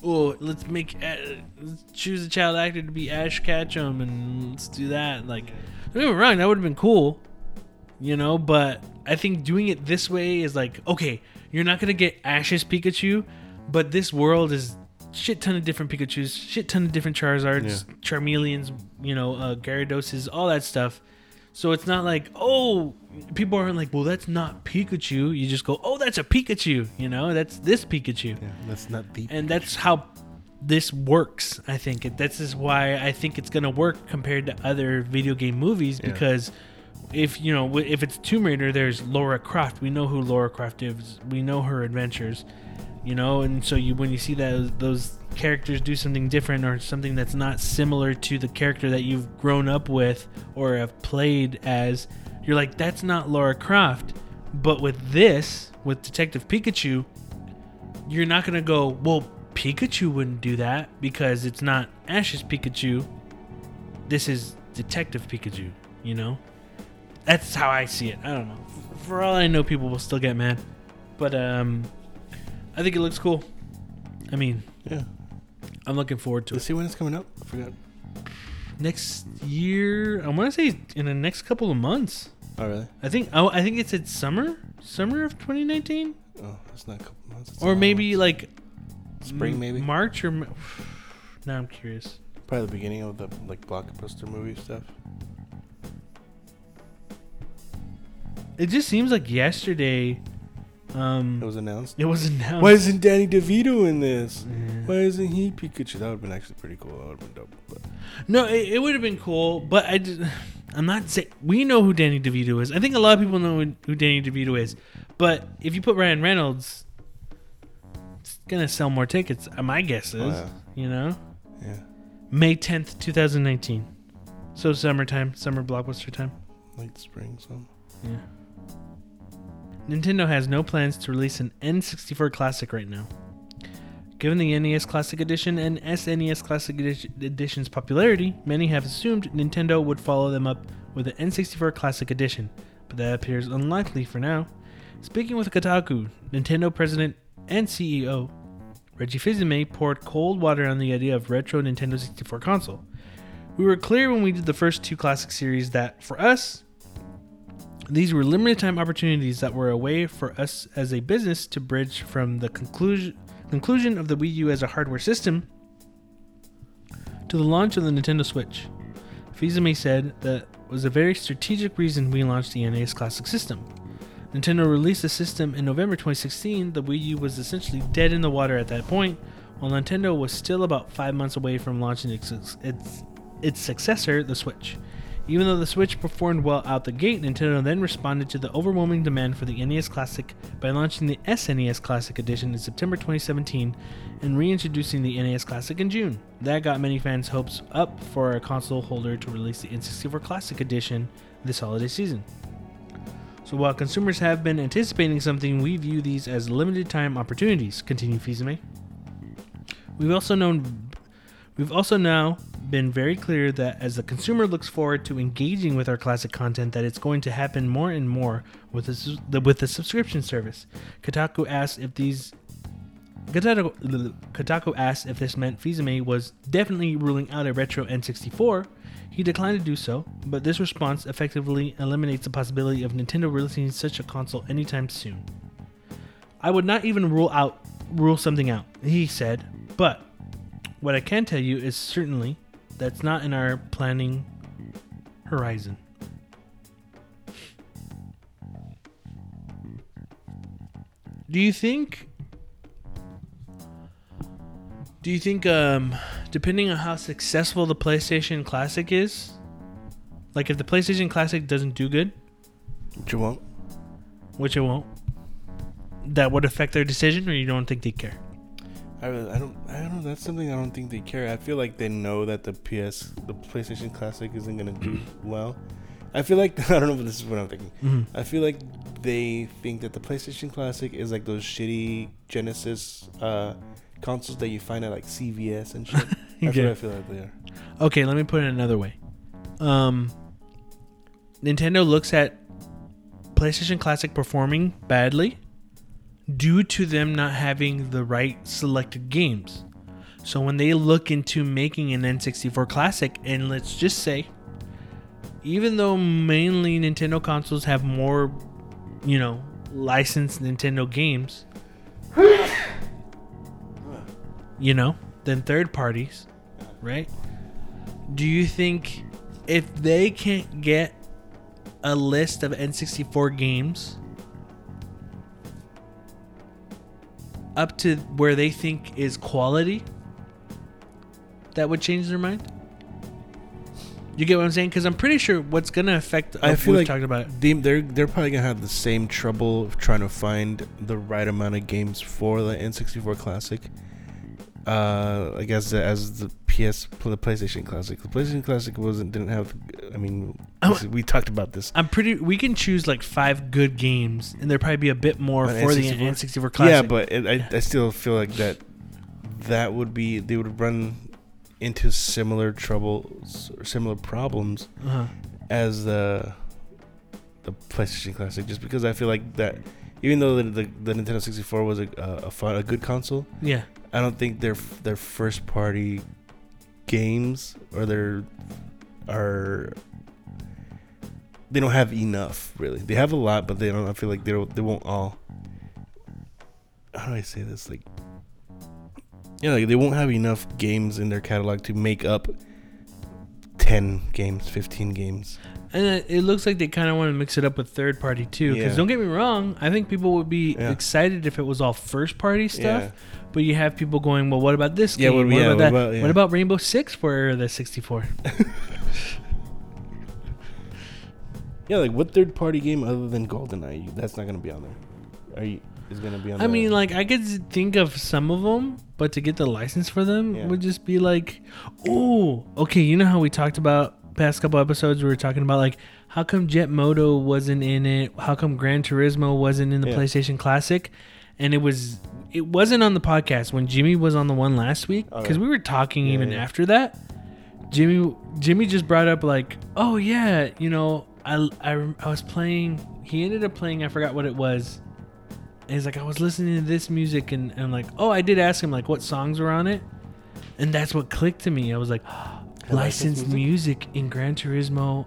oh let's make uh, let's choose a child actor to be Ash Ketchum and let's do that like don't get me wrong that would have been cool you know but I think doing it this way is like okay you're not gonna get Ash's Pikachu but this world is shit ton of different Pikachu's shit ton of different Charizards Charmeleons you know uh, Gyarados all that stuff so it's not like, oh, people aren't like, well, that's not Pikachu. You just go, oh, that's a Pikachu. You know, that's this Pikachu. Yeah, that's not deep. And that's how this works. I think it, this is why I think it's gonna work compared to other video game movies Yeah. because if you know if it's Tomb Raider, there's Laura Croft. We know who Laura Croft is. We know her adventures. You know, and so you when you see that those characters do something different or something that's not similar to the character that you've grown up with or have played as, you're like, that's not Laura Croft. But with this, with Detective Pikachu, you're not gonna go, well, Pikachu wouldn't do that because it's not Ash's Pikachu. This is Detective Pikachu, you know? That's how I see it. I don't know. For all I know, people will still get mad. But um I think it looks cool. I mean, yeah. I'm looking forward to it. Let's it. see when it's coming out. I forgot. Next year, I want to say in the next couple of months. Oh really? I think oh, I think it's at summer, summer of 2019, Oh, it's not a couple of months. it's or maybe months. like spring, maybe. March or. Now I'm curious. Probably the beginning of the like blockbuster movie stuff. It just seems like yesterday. Um, It was announced. it was announced. Why isn't Danny DeVito in this? Yeah. Why isn't he Pikachu? That would have been actually pretty cool. That would have been dope. But No, it, it would have been cool, but I just, I'm not saying we know who Danny DeVito is. I think a lot of people know who, Danny DeVito is, but if you put Ryan Reynolds, it's gonna sell more tickets. uh, My guess is, Wow. you know, yeah, May 10th, 2019. So summertime, summer blockbuster time. late spring. So Yeah. Nintendo has no plans to release an N64 Classic right now. Given the NES Classic Edition and SNES Classic Edition's popularity, many have assumed Nintendo would follow them up with an N64 Classic Edition, but that appears unlikely for now. Speaking with Kotaku, Nintendo president and CEO Reggie Fils-Aimé poured cold water on the idea of retro Nintendo 64 console. We were clear when we did the first two classic series that, for us, these were limited time opportunities that were a way for us as a business to bridge from the conclusion conclusion of the Wii U as a hardware system to the launch of the Nintendo Switch. Fils-Aimé said that was a very strategic reason we launched the NES Classic System. Nintendo released the system in November 2016. The Wii U was essentially dead in the water at that point, while Nintendo was still about five months away from launching its, its, its successor, the Switch. Even though the Switch performed well out the gate, Nintendo then responded to the overwhelming demand for the NES Classic by launching the SNES Classic Edition in September 2017 and reintroducing the NES Classic in June. That got many fans' hopes up for a console holder to release the N64 Classic Edition this holiday season. So while consumers have been anticipating something, we view these as limited time opportunities, continued Fils-Aimé. We've also known We've also now been very clear that as the consumer looks forward to engaging with our classic content, that it's going to happen more and more with the, with the subscription service. Kotaku asked if these Kotaku, Kotaku asked if this meant Fils-Aimé was definitely ruling out a retro N64. He declined to do so, but this response effectively eliminates the possibility of Nintendo releasing such a console anytime soon. I would not even rule out rule something out, he said, but what I can tell you is certainly that's not in our planning horizon. Do you think Do you think um depending on how successful the PlayStation Classic is, like if the PlayStation Classic doesn't do good, Which it won't. which it won't, that would affect their decision or you don't think they care? I, I don't I don't know. That's something I don't think they care. I feel like they know that the PS, the PlayStation Classic, isn't gonna do well. I feel like I don't know if this is what I'm thinking. Mhm. I feel like they think that the PlayStation Classic is like those shitty Genesis uh, consoles that you find at like CVS and shit. That's Okay. what I feel like they are. Okay, let me put it another way. Um, Nintendo looks at PlayStation Classic performing badly due to them not having the right selected games. So when they look into making an N64 Classic, and let's just say, even though mainly Nintendo consoles have more, you know, licensed Nintendo games, you know, than third parties, right? Do you think if they can't get a list of N64 games up to where they think is quality, that would change their mind? You get what I'm saying? Because I'm pretty sure what's gonna affect. I uh, feel like talked about it. They, they're they're probably gonna have the same trouble of trying to find the right amount of games for the N64 Classic. Uh, I guess as the PS, the PlayStation Classic. The PlayStation Classic wasn't didn't have. I mean, Oh. we talked about this. I'm pretty. We can choose like five good games, and there'd probably be a bit more On for the N64? N64 Classic. Yeah, but it, I I still feel like that that would be they would run into similar troubles or similar problems uh as the the PlayStation Classic, just because I feel like that even though the the, the Nintendo 64 was a a, fun, a good console, yeah, I don't think their their first party games or their are they don't have enough really. They have a lot, but they don't. I feel like they don't. They won't all. How do I say this? Like, yeah, like they won't have enough games in their catalog to make up ten games, fifteen games. And it, it looks like they kind of want to mix it up with third party too. Because Yeah. don't get me wrong, I think people would be Yeah. excited if it was all first party stuff. Yeah. But you have people going, well, what about this Yeah, game? what- What, yeah, about what that? about- yeah. What about Rainbow Six for the 64? Yeah, like what third party game other than GoldenEye? You, that's not gonna be on there. Are you? Is gonna be on? I the- mean, like I could think of some of them, but to get the license for them Yeah. would just be like, oh, okay. You know how we talked about past couple episodes? We were talking about like how come Jet Moto wasn't in it? How come Gran Turismo wasn't in the Yeah. PlayStation Classic? And it was it wasn't on the podcast when Jimmy was on the one last week Oh, because yeah. we were talking Yeah, even yeah. after that. Jimmy Jimmy just brought up like, oh yeah, you know, I I, I was playing. He ended up playing. I forgot what it was. And he's like, I was listening to this music, and, and I'm like, oh, I did ask him like what songs were on it, and that's what clicked to me. I was like, licensed licensed music in Gran Turismo,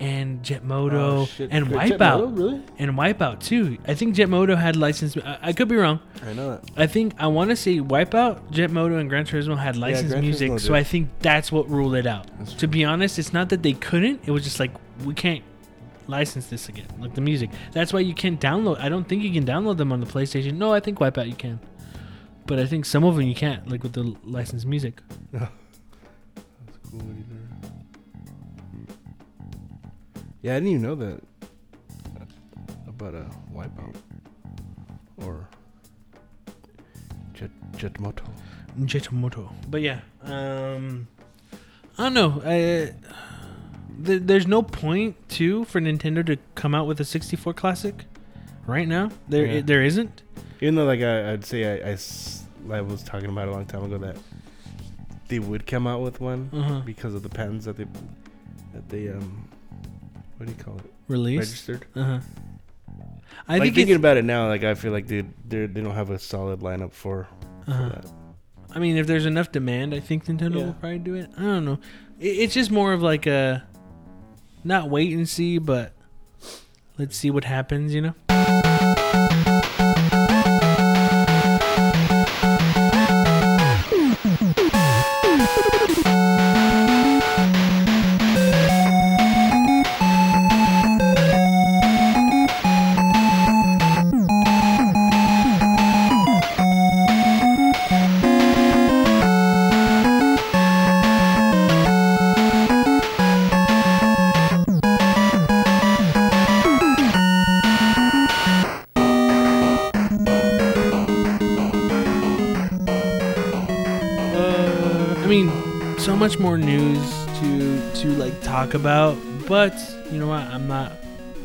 and Jet Moto, Oh, shit. and Wipeout, Moto, really? and Wipeout too. I think Jet Moto had licensed. I, I could be wrong. I know that. I think I want to say Wipeout, Jet Moto, and Gran Turismo had licensed Gran music, Turismo so did. I think that's what ruled it out. That's To be honest, it's not that they couldn't; it was just like we can't license this again, like the music. That's why you can't download. I don't think you can download them on the PlayStation. No, I think Wipeout you can, but I think some of them you can't, like with the licensed music. Cool. what. Yeah, I didn't even know that about a wipeout or jet jet moto. Jet Moto, but yeah, um, I don't know. I, th- there's no point too for Nintendo to come out with a 64 classic right now. There, Yeah. there isn't. Even though, like I, I'd say, I was talking about a long time ago that they would come out with one Uh-huh. because of the patents that they that they um what do you call it Release. registered. Uh huh. I like think thinking about it now, like I feel like they they they don't have a solid lineup for for Uh-huh. that. I mean, if there's enough demand, I think Nintendo Yeah. will probably do it. I don't know. It, it's just more of like a not wait and see, but let's see what happens. You know. Talk about, but you know what? I'm not.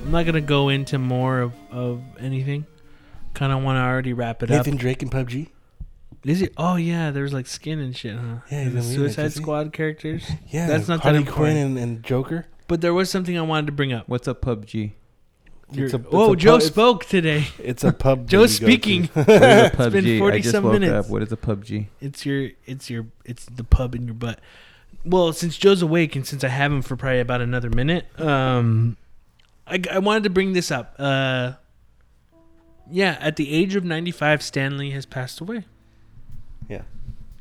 I'm not gonna go into more of of anything. Kind of want to already wrap it Nathan up. Drake and PUBG. Is it? Oh yeah, there's like skin and shit, huh? Yeah, the in it, Suicide you? Squad characters. Yeah, That's not that Harley important. Quinn and, and Joker. But there was something I wanted to bring up. What's up, PUBG? It's a- it's oh, a Joe pub- it's- spoke today. It's a pub. that Joe's you go to. speaking. What is a PUBG? been 40 I just some woke minutes. up. What is a PUBG? It's your, it's your, it's the pub in your butt. Well, since Joe's awake and since I have him for probably about another minute, um, I, I wanted to bring this up. Uh, yeah, at the age of 95, Stan Lee has passed away. Yeah.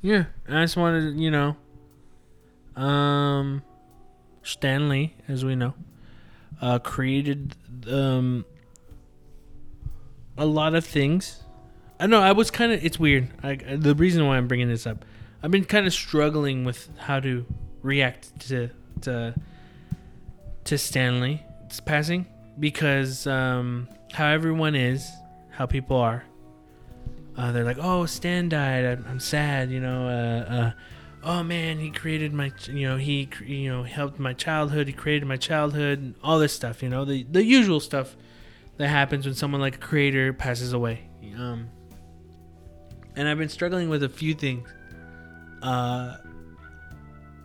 Yeah, I just wanted, to, you know, um, Stan Lee, as we know, uh, created um a lot of things. I know I was kind of. It's weird. I, the reason why I'm bringing this up, I've been kind of struggling with how to react to to to Stan Lee's passing because um, how everyone is, how people are. Uh, they're like, "Oh, Stan died. I'm, I'm sad." You know. Uh, uh, oh man, he created my. You know, he you know helped my childhood. He created my childhood. And all this stuff. You know, the the usual stuff that happens when someone like a creator passes away. Um, and I've been struggling with a few things. Uh,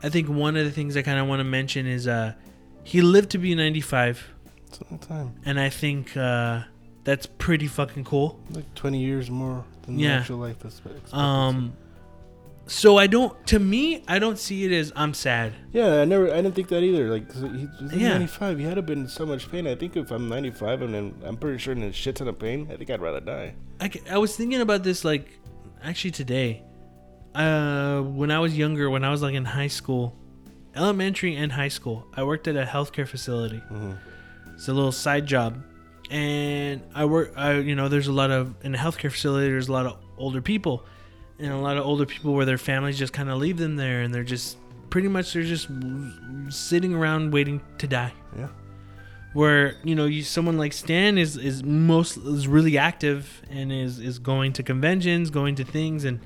I think one of the things I kind of want to mention is uh, he lived to be 95, It's a long time. and I think uh, that's pretty fucking cool. Like 20 years more than Yeah. the actual life expectancy. Um, so I don't. To me, I don't see it as I'm sad. Yeah, I never, I didn't think that either. Like, 'cause he, he's Yeah. 95. He had to been in so much pain. I think if I'm 95 and then I'm pretty sure in a shit ton of pain, I think I'd rather die. I, I was thinking about this like actually today. Uh, when I was younger, when I was like in high school, elementary and high school, I worked at a healthcare facility. Mhm. It's a little side job, and I work. I you know, there's a lot of in a healthcare facility. There's a lot of older people, and a lot of older people where their families just kind of leave them there, and they're just pretty much they're just sitting around waiting to die Yeah. where you know you someone like Stan is is most is really active and is is going to conventions, going to things, and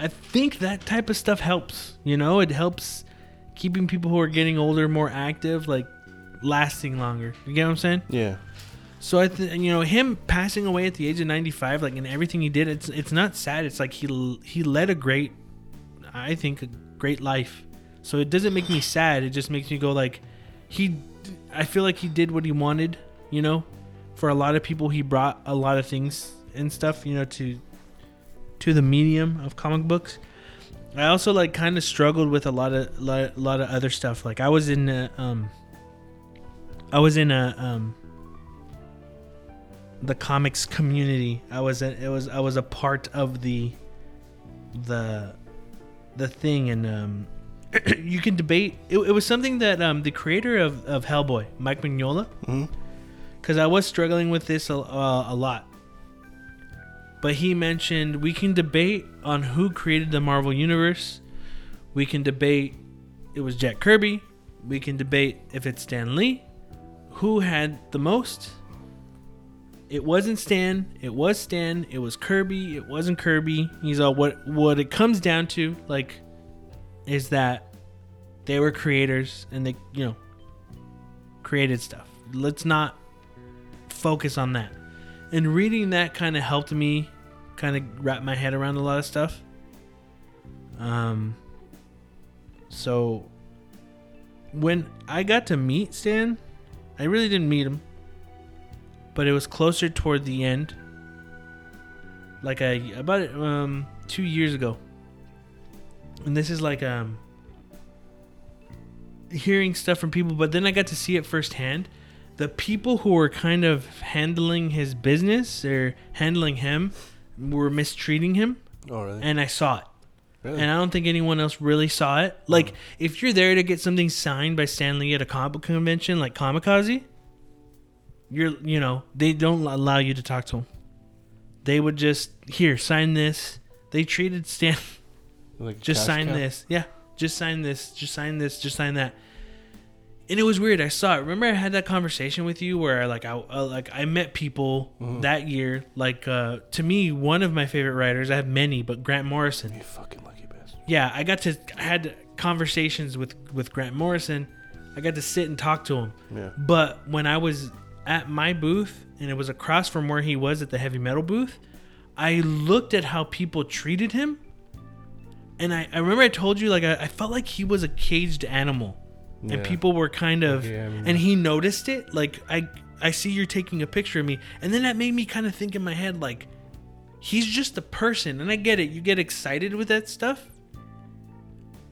I think that type of stuff helps. You know, it helps keeping people who are getting older more active, like lasting longer. You get what I'm saying? Yeah. So I think you know him passing away at the age of 95, like in everything he did, it's it's not sad. It's like he l- he led a great, I think, a great life. So it doesn't make me sad. It just makes me go like, he, I feel like he did what he wanted. You know, for a lot of people, he brought a lot of things and stuff. You know, to to the medium of comic books. I also like kind of struggled with a lot of lot, lot of other stuff. Like I was in a, um I was in a um the comics community. I was a, it was I was a part of the the the thing and um you can debate it, it was something that um the creator of, of Hellboy, Mike Mignola, because I was struggling with this a, uh, a lot. But he mentioned we can debate on who created the Marvel Universe. We can debate it was Jack Kirby. We can debate if it's Stan Lee. Who had the most? It wasn't Stan. It was Stan. It was Kirby. It wasn't Kirby. He's all what what it comes down to, like, is that they were creators and they you know created stuff. Let's not focus on that. And reading that kind of helped me kind of wrap my head around a lot of stuff. Um so when I got to meet Stan, I really didn't meet him. But it was closer toward the end. Like I about um two years ago, and this is like um hearing stuff from people, but then I got to see it firsthand. The people who were kind of handling his business or handling him were mistreating him, Oh, really? and I saw it. really? And I don't think anyone else really saw it. Like, hmm. if you're there to get something signed by Stan Lee at a comic convention like Comikaze, you're, you know, they don't allow you to talk to him. They would just, here, sign this. They treated Stan, like just sign cow? this. Yeah, just sign this. Just sign this. Just sign that. And it was weird. I saw it. Remember, I had that conversation with you where, like, I uh, like I met people Mm-hmm. that year. Like, uh, to me, one of my favorite writers. I have many, but Grant Morrison You fucking lucky bastard. yeah, I got to I had conversations with with Grant Morrison. I got to sit and talk to him. Yeah. But when I was at my booth and it was across from where he was at the heavy metal booth, I looked at how people treated him. And I, I remember I told you like I, I felt like he was a caged animal. Yeah. And people were kind of Yeah, I mean- and he noticed it. Like I I see you're taking a picture of me. And then that made me kind of think in my head like he's just a person and i get it you get excited with that stuff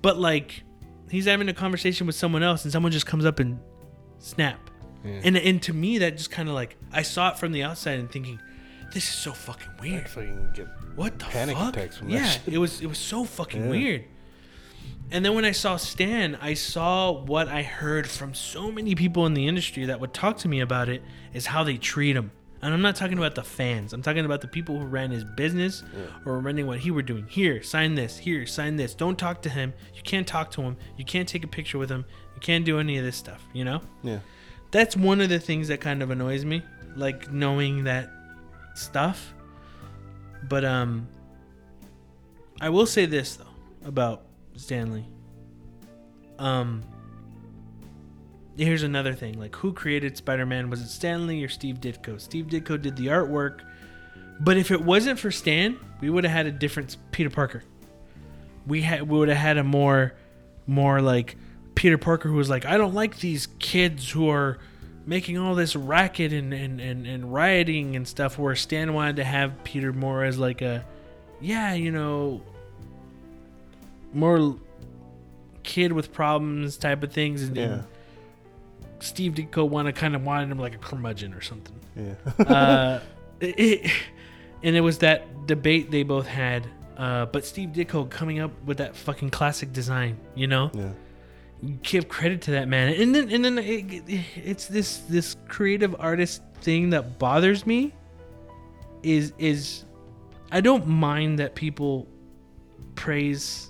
but like he's having a conversation with someone else and someone just comes up and snap Yeah. and and to me that just kind of like i saw it from the outside and thinking this is so fucking I weird fucking get what the Panic fuck attacks yeah shit. it was it was so fucking Yeah. weird and then when i saw stan i saw what i heard from so many people in the industry that would talk to me about it is how they treat him and i'm not talking about the fans. I'm talking about the people who ran his business or were running what he were doing. Here sign this. Here sign this. Don't talk to him. You can't talk to him. You can't take a picture with him. You can't do any of this stuff you know? Yeah. that's one of the things that kind of annoys me like knowing that stuff. But um i will say this though about Stan Lee. Um here's another thing like who created spider-man? Was it Stan Lee or steve ditko? Steve ditko did the artwork but if it wasn't for stan we would have had a different peter parker. We had we would have had a more more like Peter Parker who was like, I don't like these kids who are making all this racket and, and, and, and rioting and stuff where Stan wanted to have Peter more as like a yeah, you know more kid with problems type of things and, Yeah. and Steve Ditko wanted kind of wanted him like a curmudgeon or something Yeah. uh, it, and it was that debate they both had. Uh, but Steve Ditko coming up with that fucking classic design, you know, yeah. give credit to that man. And then and then it, it- it's this this creative artist thing that bothers me. Is is I don't mind that people praise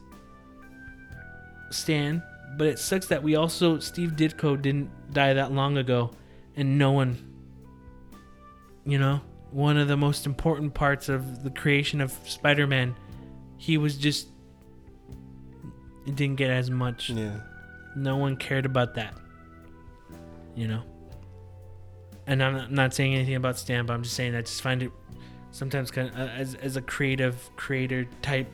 Stan, but it sucks that we also Steve Ditko didn't die that long ago, and no one you know, one of the most important parts of the creation of Spider-Man, he was just it didn't get as much. Yeah. No one cared about that. You know. And I'm not- saying anything about Stan, but I'm just saying I just find it sometimes kind of uh, as as a creative creator type.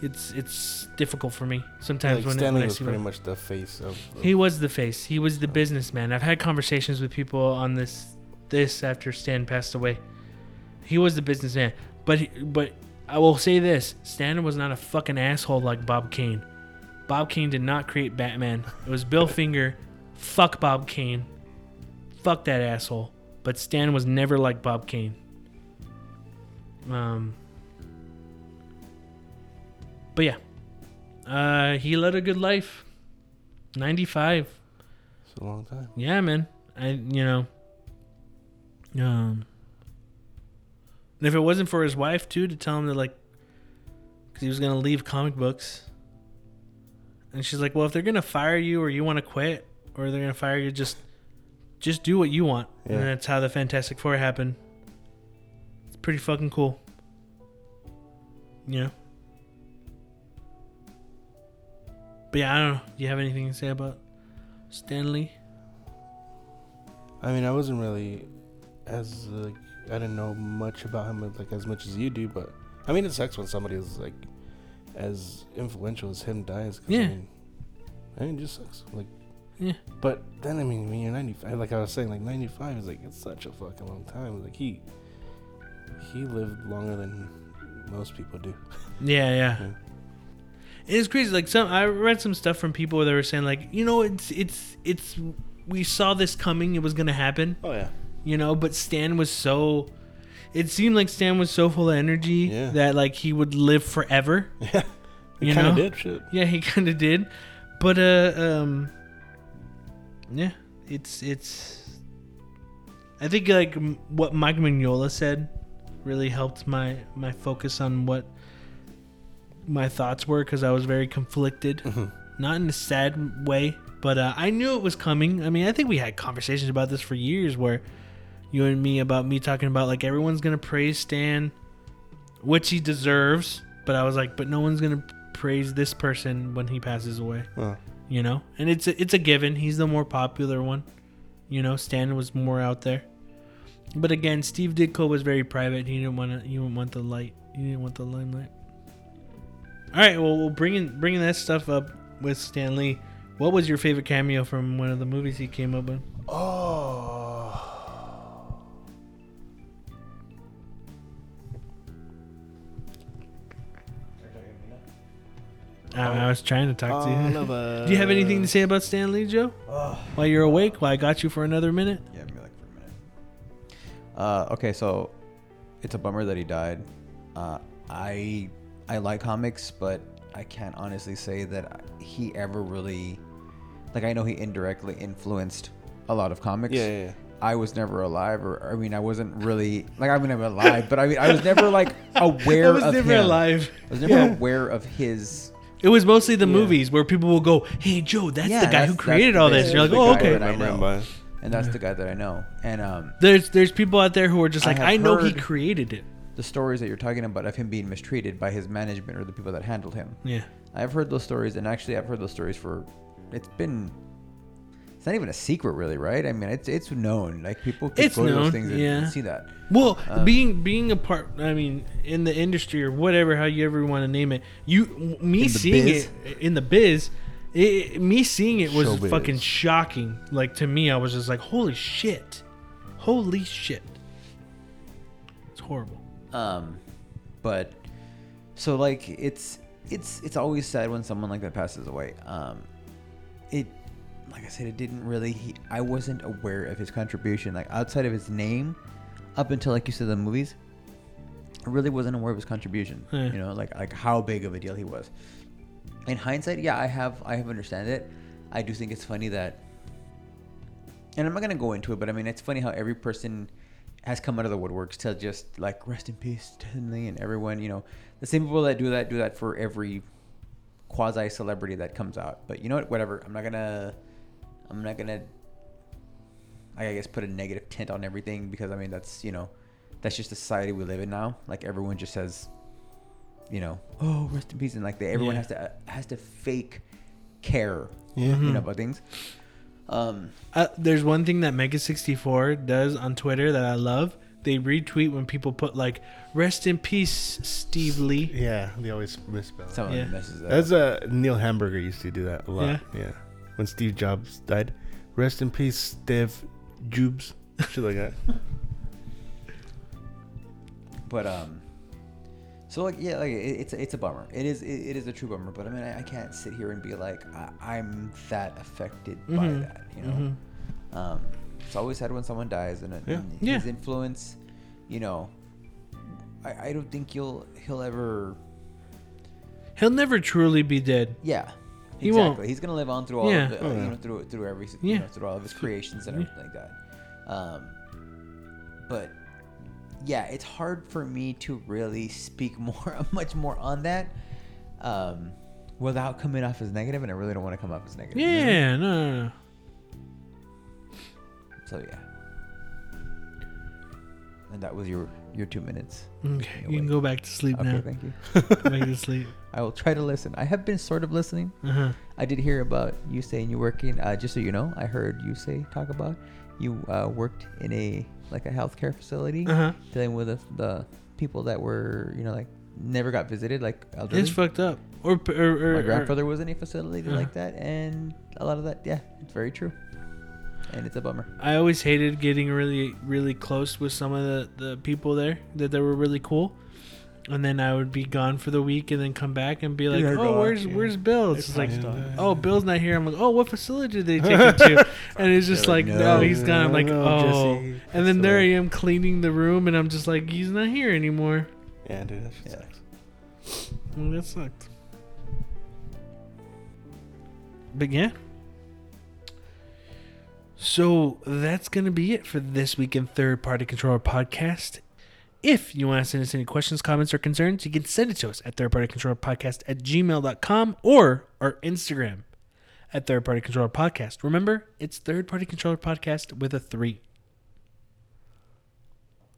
It's it's difficult for me sometimes Like when, Stan Lee when was pretty what- much the face of. of he was the face. He was the businessman. I've had conversations with people on this this after Stan passed away. He was the businessman, but he, but I will say this: Stan was not a fucking asshole like Bob Kane. Bob Kane did not create Batman. It was Bill Finger. Fuck Bob Kane. Fuck that asshole. But Stan was never like Bob Kane. Um. But yeah, uh, he led a good life. Ninety-five. It's a long time. Yeah, man. I you know. Um. And if it wasn't for his wife too to tell him that like, because he was gonna leave comic books. And she's like, "Well, if they're gonna fire you, or you want to quit, or they're gonna fire you, just, just do what you want." Yeah. And that's how the Fantastic Four happened. It's pretty fucking cool. You know. But yeah, I don't know. Do you have anything to say about Stan Lee? I mean, I wasn't really as like I didn't know much about him like as much as you do, but I mean, it sucks when somebody is like as influential as him dies. 'cause, Yeah. I mean, I mean, it just sucks. Like, Yeah. But then I mean, when you're 95, like I was saying, like 95 is like it's such a fucking long time. Like he he lived longer than most people do. Yeah, yeah. Yeah. It's crazy. Like some, I read some stuff from people that were saying, like, you know, it's it's it's. We saw this coming. It was gonna happen. Oh yeah. You know, but Stan was so. It seemed like Stan was so full of energy Yeah. that like he would live forever. Yeah. It kind of did shit. Yeah, he kind of did, but uh, um, yeah, it's it's. I think like m- what Mike Mignola said really helped my my focus on what my thoughts were because I was very conflicted, not in a sad way, but uh, I knew it was coming. I mean, I think we had conversations about this for years, where you and me about me talking about like everyone's gonna praise Stan, which he deserves, but I was like, but no one's gonna praise this person when he passes away. You know? And it's a, it's a given. He's the more popular one. You know stan was more out there. But again steve ditko was very private. He didn't want to he didn't want the light. He didn't want the limelight all right well we'll bringing bringing that stuff up with stan lee what was your favorite cameo from one of the movies he came up with Oh. I, I was trying to talk to you of do you have anything to say about stan lee joe while you're awake while i got you for another minute Yeah, me like for a minute. Uh, okay, so it's a bummer that he died. Uh, I I like comics, but I can't honestly say that he ever really, like, I know he indirectly influenced a lot of comics. Yeah, yeah, yeah. I was never alive, or I mean, I wasn't really like I mean, I'm alive, but I mean, I was never like aware of i was of never him. alive I was never aware of his. It was mostly the movies where people will go, "Hey Joe, that's Yeah, the guy that's- who created all this." You're like, "Oh, okay." that I Remember him know. And that's the guy that I know. And um, There's there's people out there who are just like, have "I know he created it." The stories that you're talking about of him being mistreated by his management or the people that handled him. Yeah, I've heard those stories, and actually, I've heard those stories for. It's been. It's not even a secret, really, right? I mean, it's it's known. Like people can It's go to known, those things and, yeah. and see that. Well, Um, being being a part, I mean, in the industry or whatever, how you ever want to name it, you me seeing biz? it in the biz, it, me seeing it was Showbiz. fucking shocking. Like to me, I was just like, "Holy shit, holy shit!" It's horrible. Um, but so like it's it's it's always sad when someone like that passes away. Um, it like I said, it didn't really. He, I wasn't aware of his contribution, like outside of his name, up until like you said the movies. I really wasn't aware of his contribution. Yeah. You know, like like how big of a deal he was. In hindsight, yeah, I have I have understand it. I do think it's funny that, and I'm not gonna go into it, but I mean it's funny how every person has come out of the woodworks to just like rest in peace, Stan and everyone. You know, the same people that do that do that for every quasi celebrity that comes out. But you know what? Whatever. I'm not gonna. I'm not gonna. I guess put a negative tint on everything because I mean that's you know, that's just the society we live in now. Like everyone just says, you know, oh rest in peace, and like they, everyone Yeah. has to has to fake care, Yeah. you know, mm-hmm. about things. Um, Uh, there's one thing that Mega64 does on Twitter that I love. They retweet when people put like "Rest in peace, Steve Lee." Yeah, they always misspell it. someone Yeah. messes up. That's uh, Neil Hamburger used to do that a lot. Yeah? Yeah. When Steve Jobs died. Rest in peace, Steve Jobs. Shit like that. but um so like yeah like it, it's it's a bummer it is it, it is a true bummer but i mean i, I can't sit here and be like I, i'm that affected by Mhm. that you know um it's always sad when someone dies and, it- Yeah. and Yeah. his influence you know I, I don't think he'll he'll ever He'll never truly be dead. yeah He exactly won't. he's gonna live on through all Yeah. of the, Oh, you know through through every you know through all of his creations and Yeah. everything like that um but yeah it's hard for me to really speak more much more on that um without coming off as negative and i really don't want to come off as negative? Yeah, no, no, no. so yeah and that was your your two minutes Okay, you can go back to sleep okay now. thank you back to sleep. i will try to listen i have been sort of listening Uh-huh. I did hear about you saying you're working. Uh, just so you know, I heard you say talk about you uh, worked in a like a healthcare facility Uh-huh. dealing with the, the people that were you know like never got visited, like elderly. It's fucked up. Or, or, or My or- grandfather was in a facility Uh-huh. like that, and a lot of that, yeah, it's very true, and it's a bummer. I always hated getting really, really close with some of the, the people there that they were really cool. And then I would be gone for the week, and then come back and be like, You're "Oh, gone, where's yeah. where's Bill?" It's, It's just like, fine. "Oh, Bill's not here." I'm like, "Oh, what facility did they take him to?" And it's just They're like, like, "No, "No, he's gone." I'm like, no, "Oh," Jesse, and then there I am cleaning the room, and I'm just like, "He's not here anymore." Yeah, dude, that shit Yeah. sucks. Well, that sucked. But yeah. So that's going to be it for this week in Third Party Controller Podcast. If you want to send us any questions, comments, or concerns, you can send it to us at Third Party Controller Podcast at gmail.com or our Instagram at Third Party Controller Podcast. Remember, it's Third Party Controller Podcast with a three.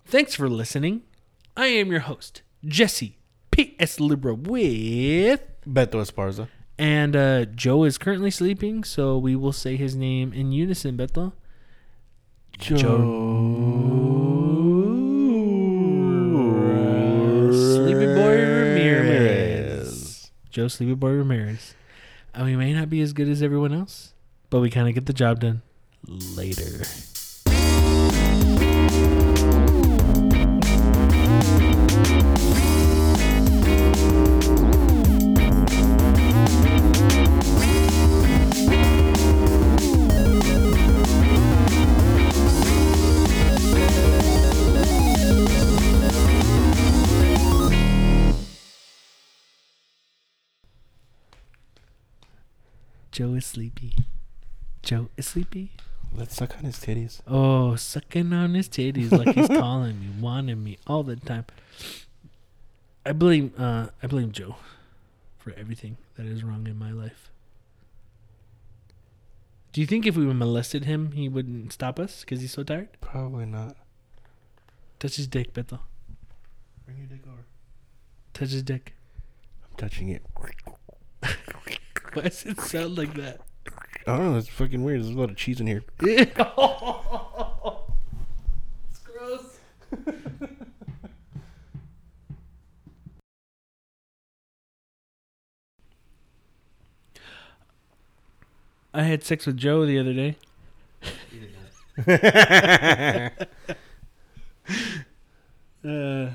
Thanks for listening. I am your host, Jesse P.S. Libra with. Beto Esparza. And uh, Joe is currently sleeping, so we will say his name in unison, Beto. Sleepy Joe Sleepy Boy Ramirez. And we may not be as good as everyone else, but we kind of get the job done later. Joe is sleepy. Joe is sleepy. Let's suck on his titties. Oh, sucking on his titties like he's calling me, wanting me all the time. I blame uh I blame Joe for everything that is wrong in my life. Do you think if we molested him, he wouldn't stop us because he's so tired? Probably not. Touch his dick, Beto. Bring your dick over. Touch his dick. I'm touching it. Why does it sound like that? I don't know. It's fucking weird. There's a lot of cheese in here. it's gross. I had sex with Joe the other day. Uh,